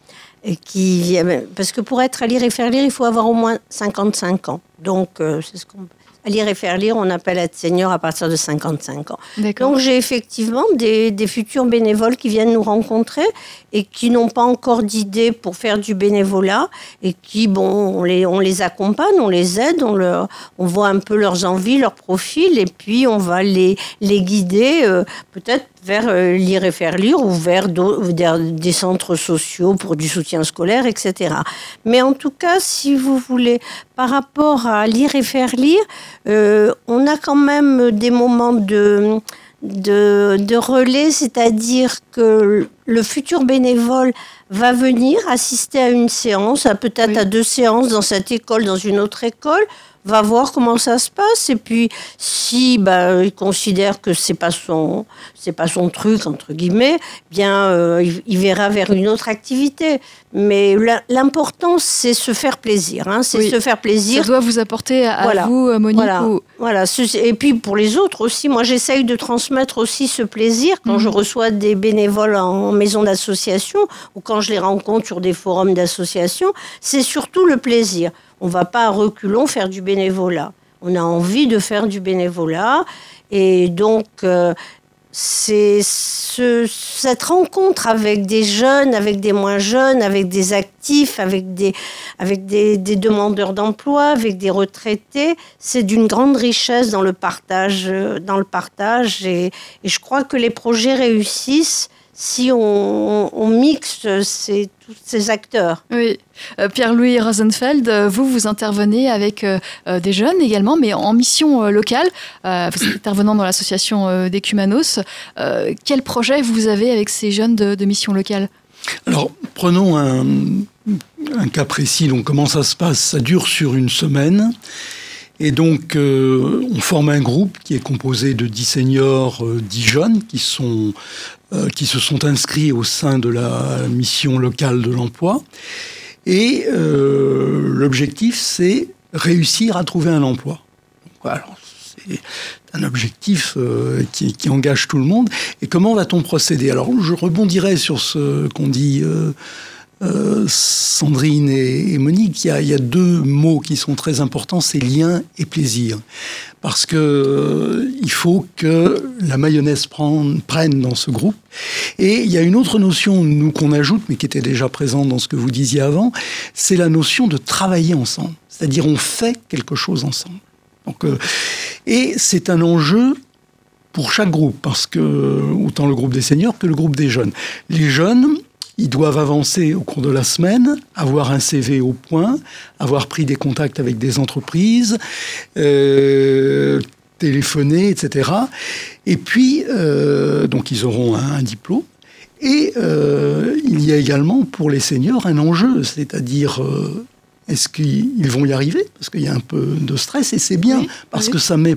qui parce que pour être à lire et faire lire, il faut avoir au moins 55 ans. Donc, euh, c'est ce qu'on lire et faire lire, on appelle être senior à partir de 55 ans. Donc j'ai effectivement des, des, futurs bénévoles qui viennent nous rencontrer et qui n'ont pas encore d'idée pour faire du bénévolat et qui, bon, on les, on les accompagne, on les aide, on, leur, on voit un peu leurs envies, leurs profils et puis on va les, les guider euh, peut-être vers euh, lire et faire lire ou vers des centres sociaux pour du soutien scolaire, etc. Mais en tout cas, si vous voulez, par rapport à lire et faire lire, euh, on a quand même des moments de, de, relais, c'est-à-dire que le futur bénévole va venir assister à une séance, peut-être à deux séances dans cette école, dans une autre école, va voir comment ça se passe. Et puis si bah, il considère que c'est pas son c'est pas son truc entre guillemets bien euh, il, verra vers une autre activité. Mais l'important c'est se faire plaisir hein, c'est se faire plaisir. Ça doit vous apporter à, vous euh, Monique voilà, voilà. et puis pour les autres aussi moi j'essaye de transmettre aussi ce plaisir. Quand je mhm. reçois des bénévoles en maison d'association ou quand je les rencontre sur des forums d'association c'est surtout le plaisir on va pas à reculons faire du bénévolat. On a envie de faire du bénévolat. Et donc, euh, c'est cette rencontre avec des jeunes, avec des moins jeunes, avec des actifs, avec des, avec des, demandeurs d'emploi, avec des retraités, c'est d'une grande richesse dans le partage. Dans le partage et, je crois que les projets réussissent si on, mixe ces, tous ces acteurs. Oui. Euh, Pierre-Louis Rosenfeld, euh, vous, vous intervenez avec euh, des jeunes également, mais en mission locale. vous êtes intervenant dans l'association des Cumanos. quel projet vous avez avec ces jeunes de, mission locale? Alors, prenons un, un, cas précis. Donc, comment ça se passe? Ça dure sur une semaine. Et donc, euh, on forme un groupe qui est composé de 10 seniors, 10 jeunes qui, sont, qui se sont inscrits au sein de la mission locale de l'emploi. Et l'objectif, c'est réussir à trouver un emploi. Alors, c'est un objectif qui, engage tout le monde. Et comment va-t-on procéder? Alors, je rebondirai sur ce qu'on dit euh, Sandrine et, Monique, il y, a, deux mots qui sont très importants, c'est lien et plaisir. Parce que euh, faut que la mayonnaise prenne dans ce groupe. Et il y a une autre notion, nous, qu'on ajoute, mais qui était déjà présente dans ce que vous disiez avant, c'est la notion de travailler ensemble. C'est-à-dire, on fait quelque chose ensemble. Donc, euh, et c'est un enjeu pour chaque groupe, parce que autant le groupe des seniors que le groupe des jeunes. Les jeunes, ils doivent avancer au cours de la semaine, avoir un CV au point, avoir pris des contacts avec des entreprises, euh, téléphoner, etc. Et puis, euh, donc, ils auront un, diplôme. Et euh, il y a également pour les seniors un enjeu, c'est-à-dire est-ce qu'ils vont y arriver? Parce qu'il y a un peu de stress et c'est bien, parce que ça met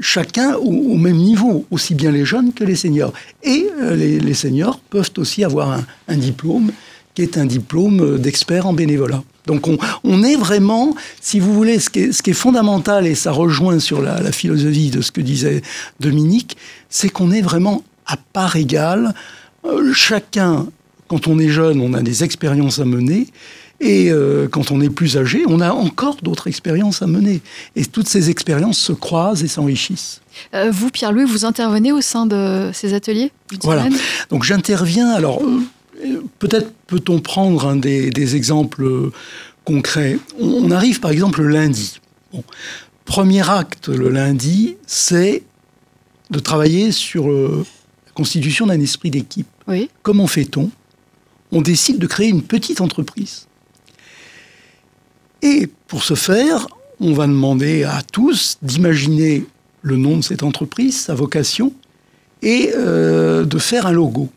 chacun au, même niveau, aussi bien les jeunes que les seniors. Et euh, les, seniors peuvent aussi avoir un, diplôme qui est un diplôme d'expert en bénévolat. Donc on, est vraiment, si vous voulez, ce qui est, fondamental, et ça rejoint sur la, philosophie de ce que disait Dominique, c'est qu'on est vraiment à part égale. Euh, chacun, quand on est jeune, on a des expériences à mener. Et euh, quand on est plus âgé, on a encore d'autres expériences à mener. Et toutes ces expériences se croisent et s'enrichissent. Euh, vous, Pierre-Louis, vous intervenez au sein de ces ateliers Voilà. Donc j'interviens. Alors, euh, peut-être peut-on prendre un des, exemples concrets. On, arrive par exemple le lundi. Premier acte le lundi, c'est de travailler sur la constitution d'un esprit d'équipe. Oui. Comment fait-on? On décide de créer une petite entreprise. Et pour ce faire, on va demander à tous d'imaginer le nom de cette entreprise, sa vocation, et euh, de faire un logo.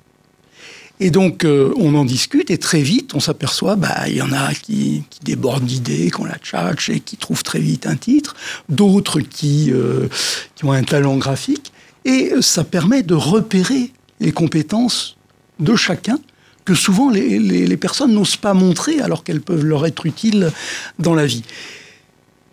Et donc, euh, on en discute et très vite, on s'aperçoit, bah, il y en a qui, débordent d'idées, qui ont la tchatch et qui trouvent très vite un titre, d'autres qui, euh, qui ont un talent graphique. Et ça permet de repérer les compétences de chacun que souvent les, personnes n'osent pas montrer alors qu'elles peuvent leur être utiles dans la vie.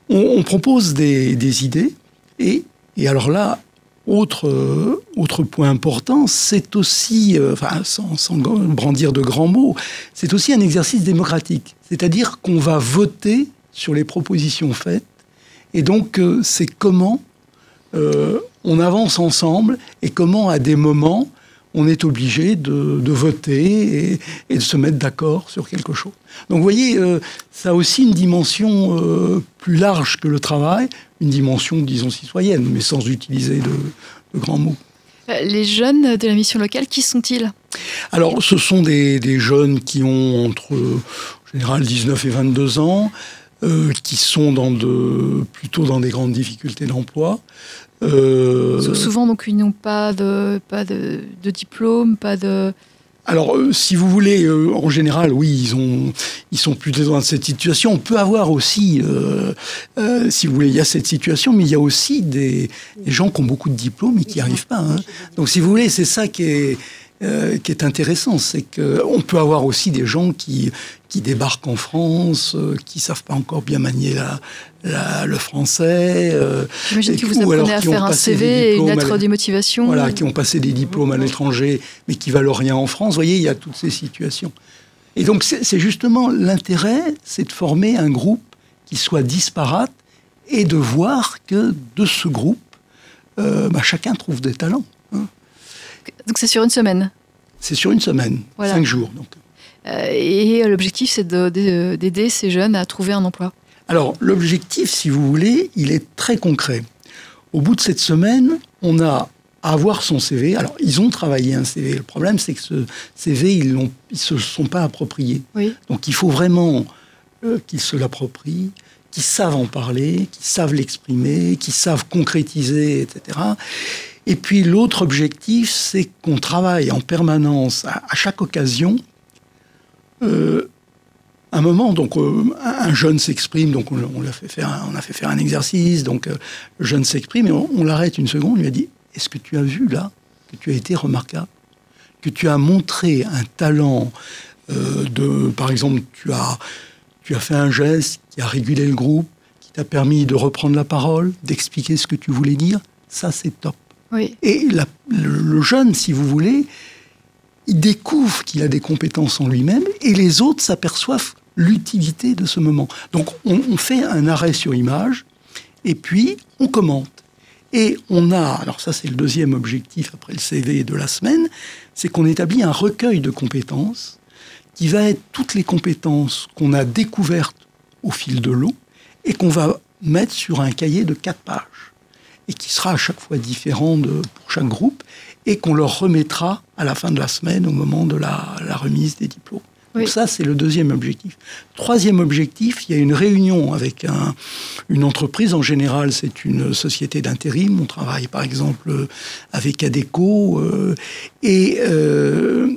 On, propose des, idées et, et, alors là, autre, autre point important, c'est aussi, euh, enfin, sans, sans, brandir de grands mots, c'est aussi un exercice démocratique. C'est-à-dire qu'on va voter sur les propositions faites. Et donc, euh, c'est comment euh, on avance ensemble et comment, à des moments, on est obligé de, voter et, de se mettre d'accord sur quelque chose. Donc vous voyez, euh, ça a aussi une dimension euh, plus large que le travail, une dimension, disons, citoyenne, mais sans utiliser de, grands mots. Euh, les jeunes de la mission locale, qui sont-ils? Alors, ce sont des, jeunes qui ont entre, en général, 19 et 22 ans, qui sont dans de, plutôt dans des grandes difficultés d'emploi, euh, souvent, donc, ils n'ont pas de, pas de, diplôme, pas de. Alors, euh, si vous voulez, euh, en général, oui, ils, ont, ils sont plutôt dans cette situation. On peut avoir aussi, si vous voulez, il y a cette situation, mais il y a aussi des, gens qui ont beaucoup de diplômes et qui n'y arrivent pas. Hein. Donc, si vous voulez, c'est ça qui est, qui est intéressant. C'est qu'on peut avoir aussi des gens qui, qui débarquent en France, euh, qui savent pas encore bien manier la, le français. Euh, J'imagine que vous apprenez à faire un CV et une lettre de motivation. Voilà, qui ont passé des diplômes à l'étranger, mais qui valent rien en France. Vous voyez, il y a toutes ces situations. Et donc, c'est justement l'intérêt, c'est de former un groupe qui soit disparate et de voir que de ce groupe, euh, bah, chacun trouve des talents. Donc, c'est sur une semaine C'est sur une semaine, cinq jours. Donc. Euh, et l'objectif, c'est d'aider ces jeunes à trouver un emploi. Alors, l'objectif, si vous voulez, il est très concret. Au bout de cette semaine, on a à avoir son CV. Alors, ils ont travaillé un CV. Le problème, c'est que ce CV, ils ne se sont pas appropriés. Donc, il faut vraiment euh, qu'ils se l'approprient, qu'ils savent en parler, qu'ils savent l'exprimer, qu'ils savent concrétiser, etc. Et puis, l'autre objectif, c'est qu'on travaille en permanence, à chaque occasion, euh, un moment, donc euh, un jeune s'exprime, donc on, a fait faire un, on a fait faire un exercice, donc euh, le jeune s'exprime et on, on l'arrête une seconde, on lui a dit Est-ce que tu as vu là que tu as été remarquable? Que tu as montré un talent de, par exemple, tu as, tu as fait un geste qui a régulé le groupe, qui t'a permis de reprendre la parole, d'expliquer ce que tu voulais dire, ça c'est top. Et le jeune, si vous voulez, il découvre qu'il a des compétences en lui-même et les autres s'aperçoivent l'utilité de ce moment. Donc on, on, fait un arrêt sur image et puis on commente. Et on a, alors ça c'est le deuxième objectif après le CV de la semaine, c'est qu'on établit un recueil de compétences qui va être toutes les compétences qu'on a découvertes au fil de l'eau et qu'on va mettre sur un cahier de quatre pages et qui sera à chaque fois différent de, pour chaque groupe et qu'on leur remettra à la fin de la semaine au moment de la, la remise des diplômes. Oui. Donc ça, c'est le deuxième objectif. Troisième objectif, il y a une réunion avec un, une entreprise. En général, c'est une société d'intérim. On travaille, par exemple, avec Adeco. Euh, et euh,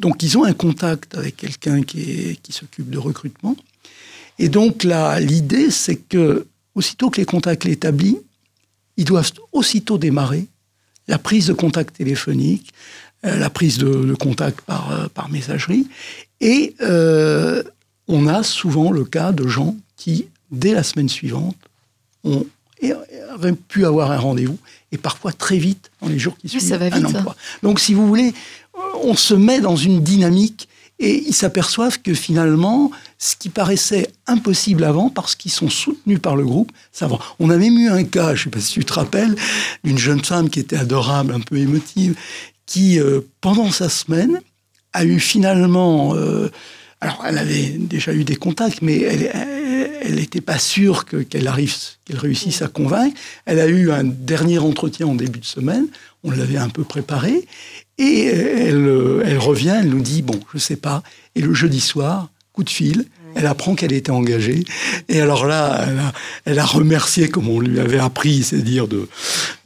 donc, ils ont un contact avec quelqu'un qui, qui s'occupe de recrutement. Et donc, là, l'idée, c'est que, aussitôt que les contacts établis, ils doivent aussitôt démarrer la prise de contact téléphonique, euh, la prise de, de contact par, euh, par, messagerie. Et euh, on a souvent le cas de gens qui, dès la semaine suivante, ont pu avoir un rendez-vous et parfois très vite dans les jours qui suivent ça va un vite, emploi. Donc, si vous voulez, on se met dans une dynamique et ils s'aperçoivent que finalement, ce qui paraissait impossible avant, parce qu'ils sont soutenus par le groupe, ça va. On a même eu un cas, je ne sais pas si tu te rappelles, d'une jeune femme qui était adorable, un peu émotive, qui, euh, pendant sa semaine, a eu finalement... Euh, alors, elle avait déjà eu des contacts, mais elle n'était pas sûre qu'elle arrive, qu'elle réussisse à convaincre. Elle a eu un dernier entretien en début de semaine. On l'avait un peu préparé. Et elle, elle, revient, elle nous dit, bon, je sais pas. Et le jeudi soir, coup de fil, elle apprend qu'elle était engagée. Et alors là, elle a, elle a, remercié comme on lui avait appris, c'est-à-dire de,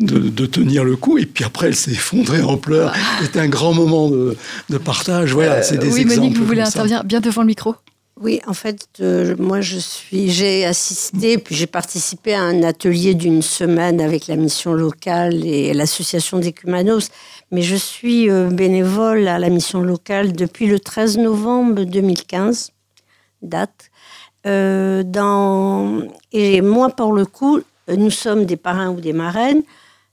de, de, tenir le coup. Et puis après, elle s'est effondrée en pleurs. C'était un grand moment de, de partage. Voilà, euh, c'est des oui, exemples. Monique, vous voulez intervenir bien devant le micro? Oui, en fait, euh, moi, je suis, j'ai assisté, puis j'ai participé à un atelier d'une semaine avec la mission locale et l'association des Cumanos. Mais je suis euh, bénévole à la mission locale depuis le 13 novembre 2015, date. Euh. Et moi, pour le coup, nous sommes des parrains ou des marraines,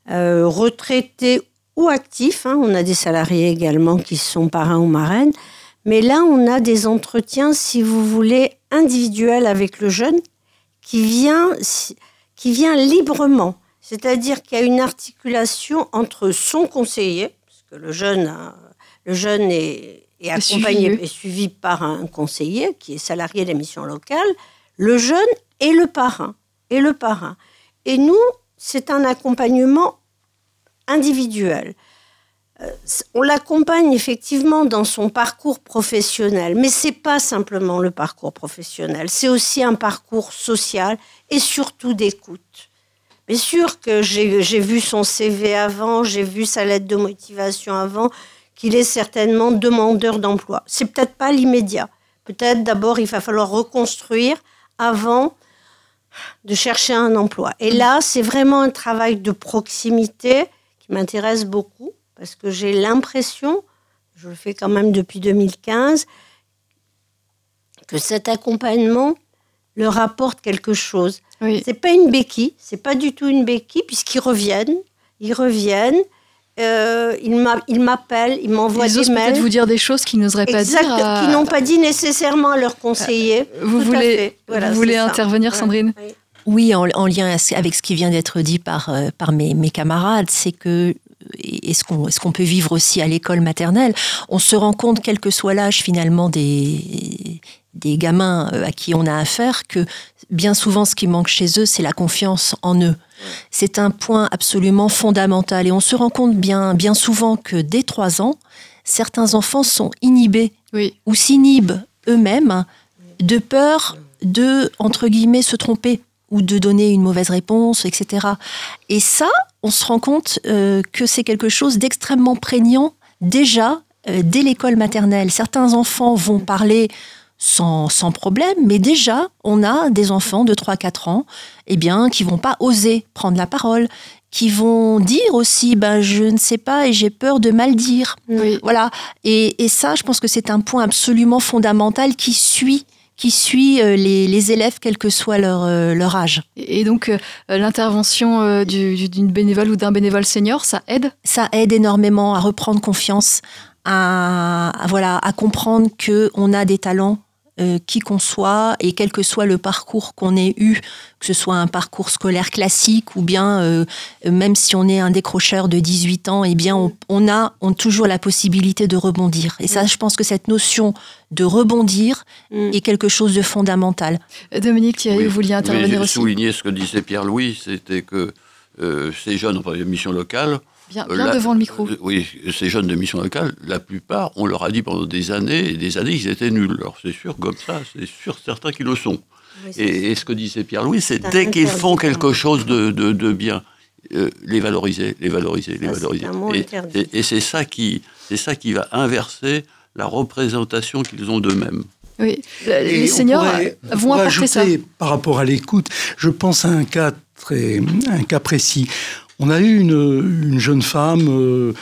euh, retraités ou actifs. Hein. On a des salariés également qui sont parrains ou marraines. Mais là, on a des entretiens, si vous voulez, individuels avec le jeune qui vient, qui vient librement. C'est-à-dire qu'il y a une articulation entre son conseiller, parce que le jeune, le jeune est, est accompagné et suivi par un conseiller qui est salarié de la mission locale, le jeune et le parrain. Et le parrain. Et nous, c'est un accompagnement individuel on l'accompagne effectivement dans son parcours professionnel, mais c'est pas simplement le parcours professionnel, c'est aussi un parcours social et surtout d'écoute. Bien sûr que j'ai vu son CV avant, j'ai vu sa lettre de motivation avant, qu'il est certainement demandeur d'emploi. C'est peut-être pas l'immédiat. Peut-être d'abord il va falloir reconstruire avant de chercher un emploi. Et là, c'est vraiment un travail de proximité qui m'intéresse beaucoup parce que j'ai l'impression, je le fais quand même depuis 2015, que cet accompagnement leur apporte quelque chose. Oui. C'est pas une béquille, c'est pas du tout une béquille, puisqu'ils reviennent, ils reviennent, euh, ils m'appellent, ils m'envoient des mails. peut-être vous dire des choses qu'ils n'oseraient pas exact, dire. À... Qu'ils n'ont pas dit nécessairement à leur conseiller. Euh, vous Tout voulez, voilà, vous voulez intervenir, ça. Sandrine oui. Oui, en, en, lien avec ce qui vient d'être dit par, euh, par mes, mes camarades, c'est que et ce qu'on qu'on peut vivre aussi à l'école maternelle, on se rend compte, quel que soit l'âge finalement des, des gamins euh, à qui on a affaire, que bien souvent ce qui manque chez eux, c'est la confiance en eux. C'est un point absolument fondamental et on se rend compte bien, bien souvent que dès trois ans, certains enfants sont inhibés oui. ou s'inhibent eux-mêmes de peur de, entre guillemets, se tromper ou de donner une mauvaise réponse, etc. Et ça, on se rend compte euh, que c'est quelque chose d'extrêmement prégnant déjà euh, dès l'école maternelle. Certains enfants vont parler sans, sans problème, mais déjà, on a des enfants de 3-4 ans eh bien, qui vont pas oser prendre la parole, qui vont dire aussi, ben, je ne sais pas et j'ai peur de mal dire. Oui. Voilà. Et, et ça, je pense que c'est un point absolument fondamental qui suit qui suit euh, les, les élèves, quel que soit leur, euh, leur âge. Et donc, euh, l'intervention euh, du- du- d'une bénévole ou d'un bénévole senior, ça aide? Ça aide énormément à reprendre confiance, à, à, voilà, à comprendre que on a des talents. Euh, qui qu'on soit et quel que soit le parcours qu'on ait eu, que ce soit un parcours scolaire classique ou bien euh, même si on est un décrocheur de 18 ans, eh bien on, on a on a toujours la possibilité de rebondir. Et ça, je pense que cette notion de rebondir Mm. est quelque chose de fondamental. Euh, Dominique Thierry, Oui, vous vouliez intervenir mais aussi? souligner ce que disait Pierre-Louis, c'était que euh, ces jeunes, enfin, les missions locales, Bien, euh, bien devant le micro. euh, oui, ces jeunes de mission locale, la plupart, on leur a dit pendant des années et des années qu'ils étaient nuls. Alors c'est sûr, comme ça, c'est sûr certains qui le sont. Oui, Et, et ce que disait Pierre-Louis, c'est dès qu'ils font interdit. quelque chose de, de- de bien, euh, les valoriser, les valoriser, les Ça, valoriser. Et, interdit. et- et c'est ça qui, c'est ça qui va inverser la représentation qu'ils ont d'eux-mêmes. Oui. Et Les seniors pourrait- on vont apporter ça. ajouter, Par rapport à l'écoute, je pense à un cas très, un cas précis. On a eu une, une jeune femme euh,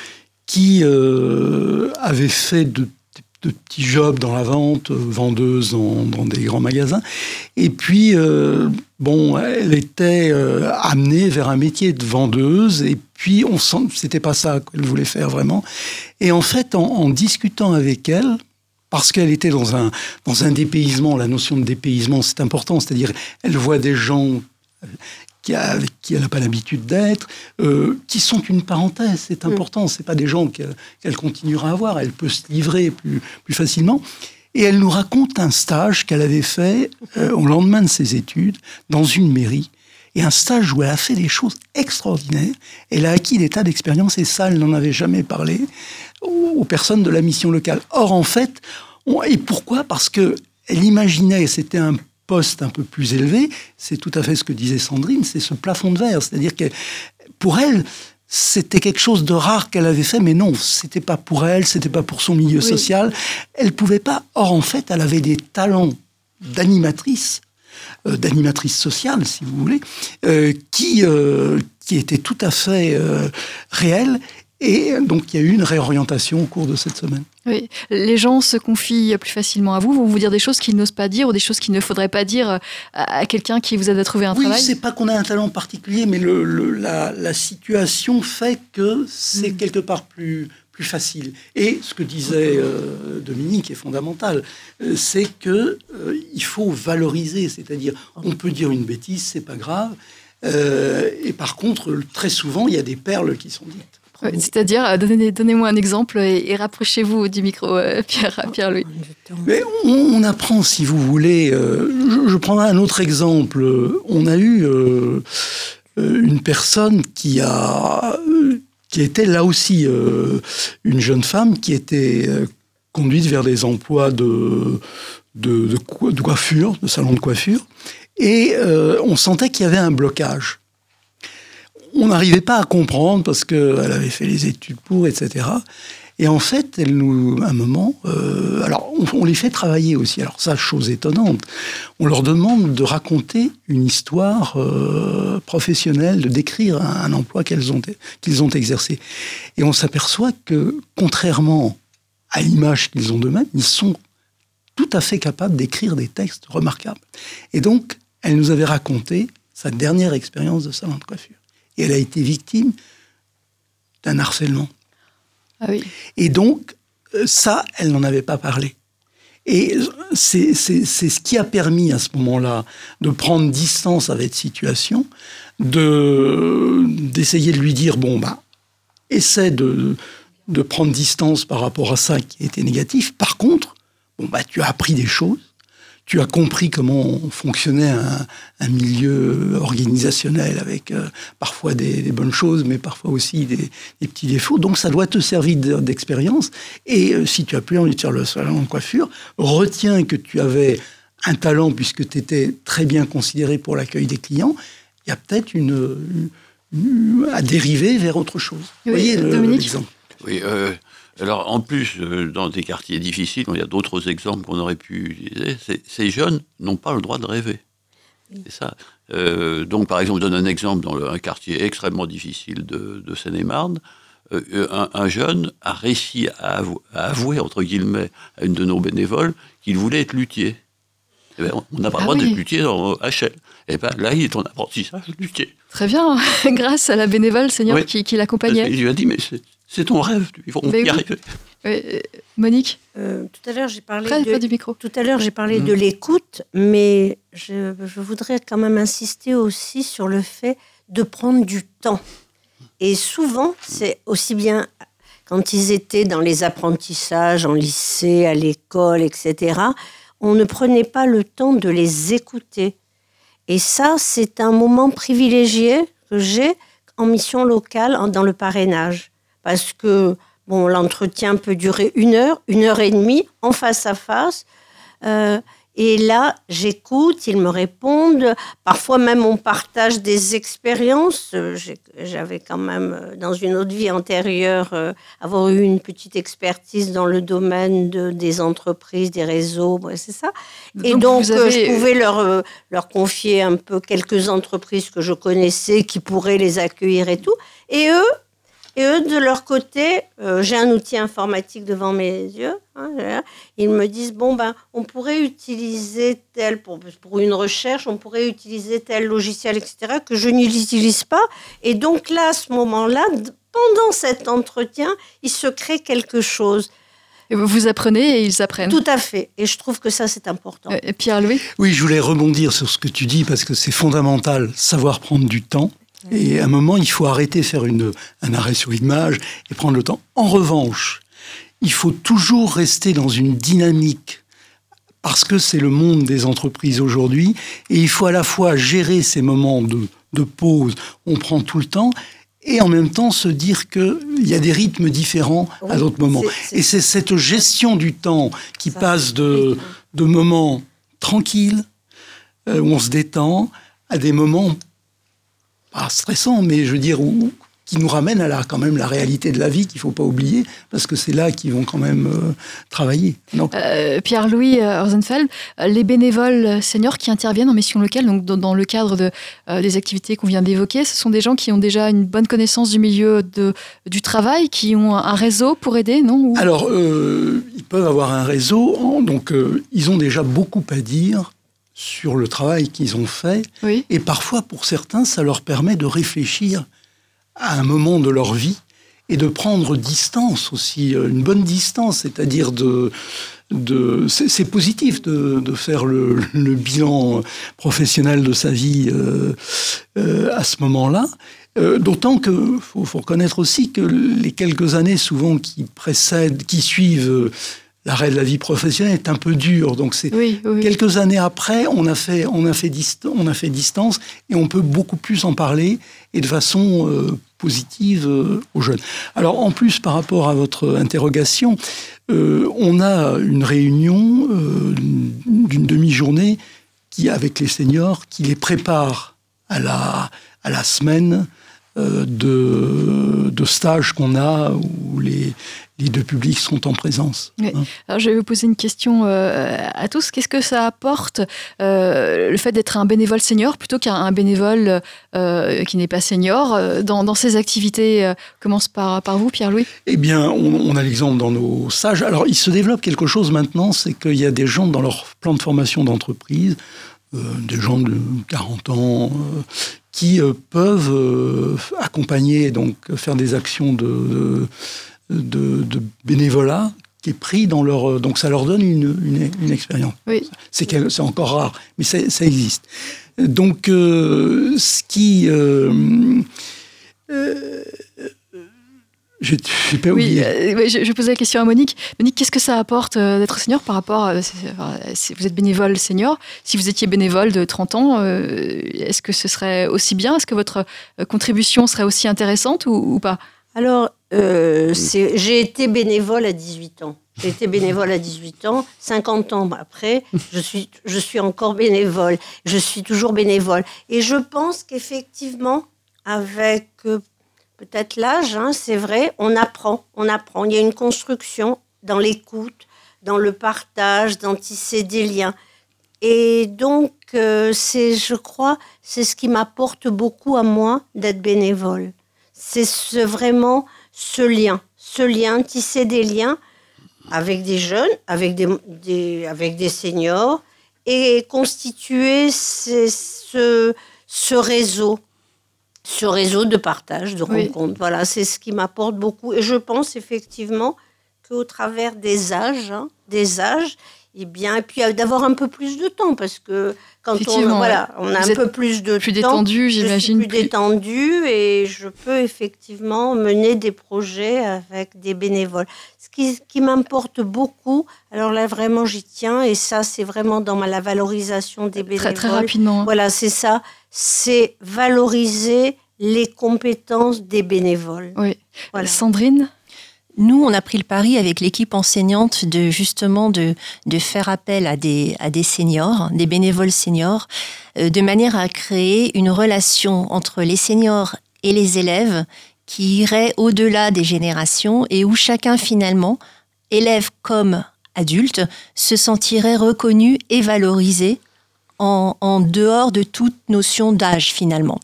qui euh, avait fait de, petits jobs dans la vente, vendeuse dans, des grands magasins, et puis euh, bon, elle était amenée vers un métier de vendeuse, et puis on sent, c'était pas ça qu'elle voulait faire vraiment. Et en fait, en, en discutant avec elle, parce qu'elle était dans un, dans un dépaysement, la notion de dépaysement, c'est important, c'est-à-dire elle voit des gens qui a- avec qui elle n'a pas l'habitude d'être, euh, qui sont une parenthèse, c'est important, c'est pas des gens que- qu'elle continuera à voir, elle peut se livrer plus, plus facilement. Et elle nous raconte un stage qu'elle avait fait euh, au lendemain de ses études dans une mairie. Et un stage où elle a fait des choses extraordinaires. Elle a acquis des tas d'expériences et ça, elle n'en avait jamais parlé aux, aux personnes de la mission locale. Or, en fait, on- et pourquoi? Parce que elle imaginait, c'était un poste un peu plus élevé, c'est tout à fait ce que disait Sandrine, c'est ce plafond de verre. C'est-à-dire que pour elle, c'était quelque chose de rare qu'elle avait fait, mais non, c'était pas pour elle, c'était pas pour son milieu Oui. social. Elle pouvait pas. Or, en fait, elle avait des talents d'animatrice, euh, d'animatrice sociale, si vous voulez, euh, qui, euh, qui étaient tout à fait réels. Et donc, il y a eu une réorientation au cours de cette semaine. Oui. Les gens se confient plus facilement à vous, vont vous dire des choses qu'ils n'osent pas dire ou des choses qu'il ne faudrait pas dire euh, à quelqu'un qui vous aide à trouver un Oui, travail. c'est pas qu'on a un talent particulier, mais le, le- la, la situation fait que c'est Mm. quelque part plus, plus facile. Et ce que disait euh, Dominique est fondamental, euh, c'est que euh, il faut valoriser, c'est-à-dire on peut dire une bêtise, c'est pas grave. Et par contre, très souvent, il y a des perles qui sont dites. C'est-à-dire, euh, donnez- donnez-moi un exemple et, et rapprochez-vous du micro, euh, Pierre, Pierre-Louis. Mais on, on apprend, si vous voulez. euh, je, je prendrai un autre exemple. On a eu euh, une personne qui a, qui était là aussi euh, une jeune femme qui était conduite vers des emplois de, de, de co- de coiffure, de salon de coiffure, et euh, on sentait qu'il y avait un blocage. On n'arrivait pas à comprendre parce qu'elle avait fait les études pour, etc. Et en fait, elle nous, à un moment, euh, alors on, les fait travailler aussi. Alors ça, chose étonnante, on leur demande de raconter une histoire euh, professionnelle, de décrire un, un emploi qu'elles ont qu'ils ont exercé. Et on s'aperçoit que, contrairement à l'image qu'ils ont d'eux-mêmes, ils sont tout à fait capables d'écrire des textes remarquables. Et donc, elle nous avait raconté sa dernière expérience de salon de coiffure. Et elle a été victime d'un harcèlement. Ah oui. Et donc, euh, ça, elle n'en avait pas parlé. Et c'est ce qui a permis à ce moment-là de prendre distance avec cette situation, de- d'essayer de lui dire, bon, bah, essaie de, de prendre distance par rapport à ça qui était négatif. Par contre, bon, bah, tu as appris des choses, tu as compris comment fonctionnait un, un milieu organisationnel avec euh, parfois des, des bonnes choses, mais parfois aussi des, des petits défauts. Donc ça doit te servir de- d'expérience. Et euh, si tu as plus envie de faire le salon de coiffure, retiens que tu avais un talent puisque tu étais très bien considéré pour l'accueil des clients. Il y a peut-être une, une- à dériver vers autre chose. Oui, Vous voyez le- Dominique l'exemple Oui, euh, Alors, en plus, euh, dans des quartiers difficiles, il y a d'autres exemples qu'on aurait pu utiliser, ces jeunes n'ont pas le droit de rêver. C'est ça. Euh, donc, par exemple, je donne un exemple dans un quartier extrêmement difficile de, Seine-et-Marne. Euh, un, jeune a réussi à, avouer, entre guillemets, à une de nos bénévoles qu'il voulait être luthier. Eh ben, on n'a pas le ah droit d'être luthier dans HL. Et eh ben, là, il est en apprentissage luthier. Très bien, grâce à la bénévole seigneur qui, l'accompagnait. Il lui a dit, mais c'est ton rêve, il faut y arriver. Euh, Monique euh, Tout à l'heure, j'ai parlé, de, du micro. Tout à l'heure, j'ai parlé de l'écoute, mais je, voudrais quand même insister aussi sur le fait de prendre du temps. Et souvent, c'est aussi bien quand ils étaient dans les apprentissages, en lycée, à l'école, etc., on ne prenait pas le temps de les écouter. Et ça, c'est un moment privilégié que j'ai en mission locale dans le parrainage. Parce que Bon, l'entretien peut durer une heure, une heure et demie, en face à face. Euh, et là, j'écoute, ils me répondent. Parfois même, on partage des expériences. Euh, j'avais quand même, euh, dans une autre vie antérieure, avoir eu une petite expertise dans le domaine de, des entreprises, des réseaux, c'est ça. Et donc, je pouvais leur, leur confier un peu quelques entreprises que je connaissais qui pourraient les accueillir et tout. Et eux, et eux, de leur côté, euh, j'ai un outil informatique devant mes yeux. Hein, ils me disent bon ben, on pourrait utiliser tel pour, pour une recherche, on pourrait utiliser tel logiciel, etc. que je n'utilise pas. Et donc là, à ce moment-là, pendant cet entretien, il se crée quelque chose. Et vous apprenez et ils apprennent. Tout à fait. Et je trouve que ça, c'est important. Euh, Pierre-Louis? Oui, je voulais rebondir sur ce que tu dis parce que c'est fondamental, savoir prendre du temps. Et à un moment, il faut arrêter, faire une, un arrêt sur image et prendre le temps. En revanche, il faut toujours rester dans une dynamique parce que c'est le monde des entreprises aujourd'hui et il faut à la fois gérer ces moments de, de pause, on prend tout le temps, et en même temps se dire qu'il y a des rythmes différents à d'autres moments. Et c'est cette gestion du temps qui passe de, de moments tranquilles, euh, où on se détend, à des moments stressant, mais je veux dire, qui nous ramène à la, quand même la réalité de la vie qu'il ne faut pas oublier, parce que c'est là qu'ils vont quand même euh, travailler. Euh, Pierre-Louis Orzenfeld, euh, les bénévoles seniors qui interviennent en mission locale, donc dans, le cadre de, des activités qu'on vient d'évoquer, ce sont des gens qui ont déjà une bonne connaissance du milieu de, du travail, qui ont un réseau pour aider, non Alors, ils peuvent avoir un réseau, donc ils ont déjà beaucoup à dire sur le travail qu'ils ont fait. Et parfois, pour certains, ça leur permet de réfléchir à un moment de leur vie et de prendre distance aussi, euh, une bonne distance, c'est-à-dire de... de c'est positif de, de faire le, le, bilan professionnel de sa vie euh, euh, à ce moment-là. D'autant que faut, faut reconnaître aussi que les quelques années souvent qui précèdent, qui suivent l'arrêt de la vie professionnelle est un peu dur. Donc c'est quelques années après, on a fait on a fait on a fait distance et on peut beaucoup plus en parler et de façon euh, positive euh, aux jeunes. Alors en plus par rapport à votre interrogation, euh, on a une réunion d'une demi-journée qui avec les seniors qui les prépare à la à la semaine de, de stage qu'on a où les, les deux publics sont en présence. Hein. Alors, je vais vous poser une question euh, à tous. Qu'est-ce que ça apporte euh, le fait d'être un bénévole senior plutôt qu'un bénévole euh, qui n'est pas senior dans, ces activités Commence par, par vous, Pierre-Louis. Eh bien, on, a l'exemple dans nos sages. Alors, il se développe quelque chose maintenant, c'est qu'il y a des gens dans leur plan de formation d'entreprise, des gens de 40 ans, qui peuvent accompagner, donc faire des actions de de, bénévolat qui est pris dans leur... Donc ça leur donne une, une, expérience. Oui. C'est encore rare, mais ça, existe. Donc euh, ce qui... Euh, euh, je pas oui, je, posais la question à Monique. Monique, qu'est-ce que ça apporte d'être senior par rapport à, si vous êtes bénévole senior Si vous étiez bénévole de 30 ans, est-ce que ce serait aussi bien? Est-ce que votre contribution serait aussi intéressante ou pas? Alors, euh, j'ai été bénévole à 18 ans. J'ai été bénévole à 18 ans. 50 ans après, je suis, je suis encore bénévole. Je suis toujours bénévole. Et je pense qu'effectivement, avec euh, peut-être l'âge, hein, c'est vrai, on apprend, on apprend. Il y a une construction dans l'écoute, dans le partage, dans tisser des liens. Et donc, euh, c'est, je crois, c'est ce qui m'apporte beaucoup à moi d'être bénévole. C'est ce, vraiment ce lien, ce lien, tisser des liens avec des jeunes, avec des, avec des seniors, et constituer ce réseau, ce réseau de partage, de rencontres. Voilà, c'est ce qui m'apporte beaucoup. Et je pense effectivement qu'au travers des âges, hein, des âges, eh bien, et puis euh, d'avoir un peu plus de temps, parce que quand on, voilà, on a un peu plus de plus temps, détendu, j'imagine. Plus, plus détendu et je peux effectivement mener des projets avec des bénévoles. Ce qui, qui m'importe beaucoup, alors là vraiment j'y tiens et ça c'est vraiment dans la valorisation des bénévoles. Très très rapidement. Voilà, c'est ça, c'est valoriser les compétences des bénévoles. Oui. Sandrine nous, on a pris le pari avec l'équipe enseignante de justement de, faire appel à des, seniors, des bénévoles seniors, euh, de manière à créer une relation entre les seniors et les élèves qui irait au-delà des générations et où chacun finalement, élève comme adulte, se sentirait reconnu et valorisé en dehors de toute notion d'âge finalement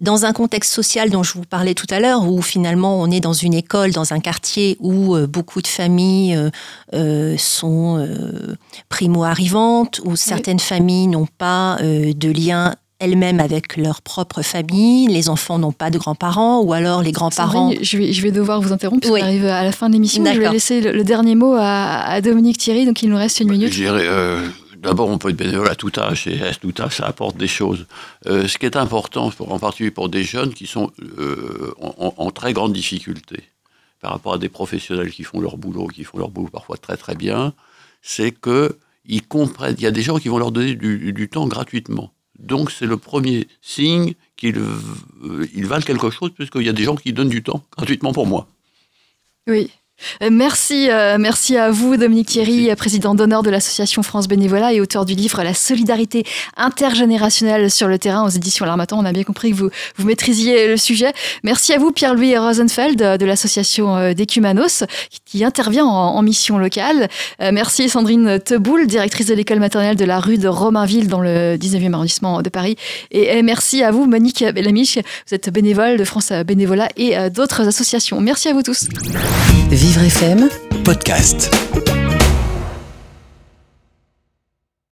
dans un contexte social dont je vous parlais tout à l'heure, où finalement on est dans une école, dans un quartier où euh, beaucoup de familles euh, euh, sont primo-arrivantes, où certaines familles n'ont pas de lien elles-mêmes avec leur propre famille, les enfants n'ont pas de grands-parents, ou alors les grands-parents... Je vais, je vais devoir vous interrompre, parce qu'on arrive à la fin de l'émission. Je vais laisser le, dernier mot à, Dominique Thierry, donc il nous reste une minute. D'abord, on peut être bénévole à tout âge, et à tout âge, ça apporte des choses. Euh, ce qui est important, en particulier pour des jeunes qui sont euh, en, très grande difficulté par rapport à des professionnels qui font leur boulot, qui font leur boulot parfois très très bien, c'est qu'ils comprennent. Il y a des gens qui vont leur donner du, temps gratuitement. Donc c'est le premier signe qu'ils euh, valent quelque chose, puisqu'il y a des gens qui donnent du temps gratuitement pour moi. Oui. Euh, merci, euh, merci à vous, Dominique Thierry, président d'honneur de l'association France Bénévolat et auteur du livre La solidarité intergénérationnelle sur le terrain aux éditions L'Armatan. On a bien compris que vous, vous maîtrisiez le sujet. Merci à vous, Pierre-Louis Rosenfeld de l'association euh, Decumanos, qui intervient en, mission locale. merci Sandrine Teboul, directrice de l'école maternelle de la rue de Romainville dans le 19e arrondissement de Paris. Et, merci à vous, Monique Bellamiche, vous êtes bénévole de France Bénévolat et d'autres associations. Merci à vous tous. Vivre FM Podcast.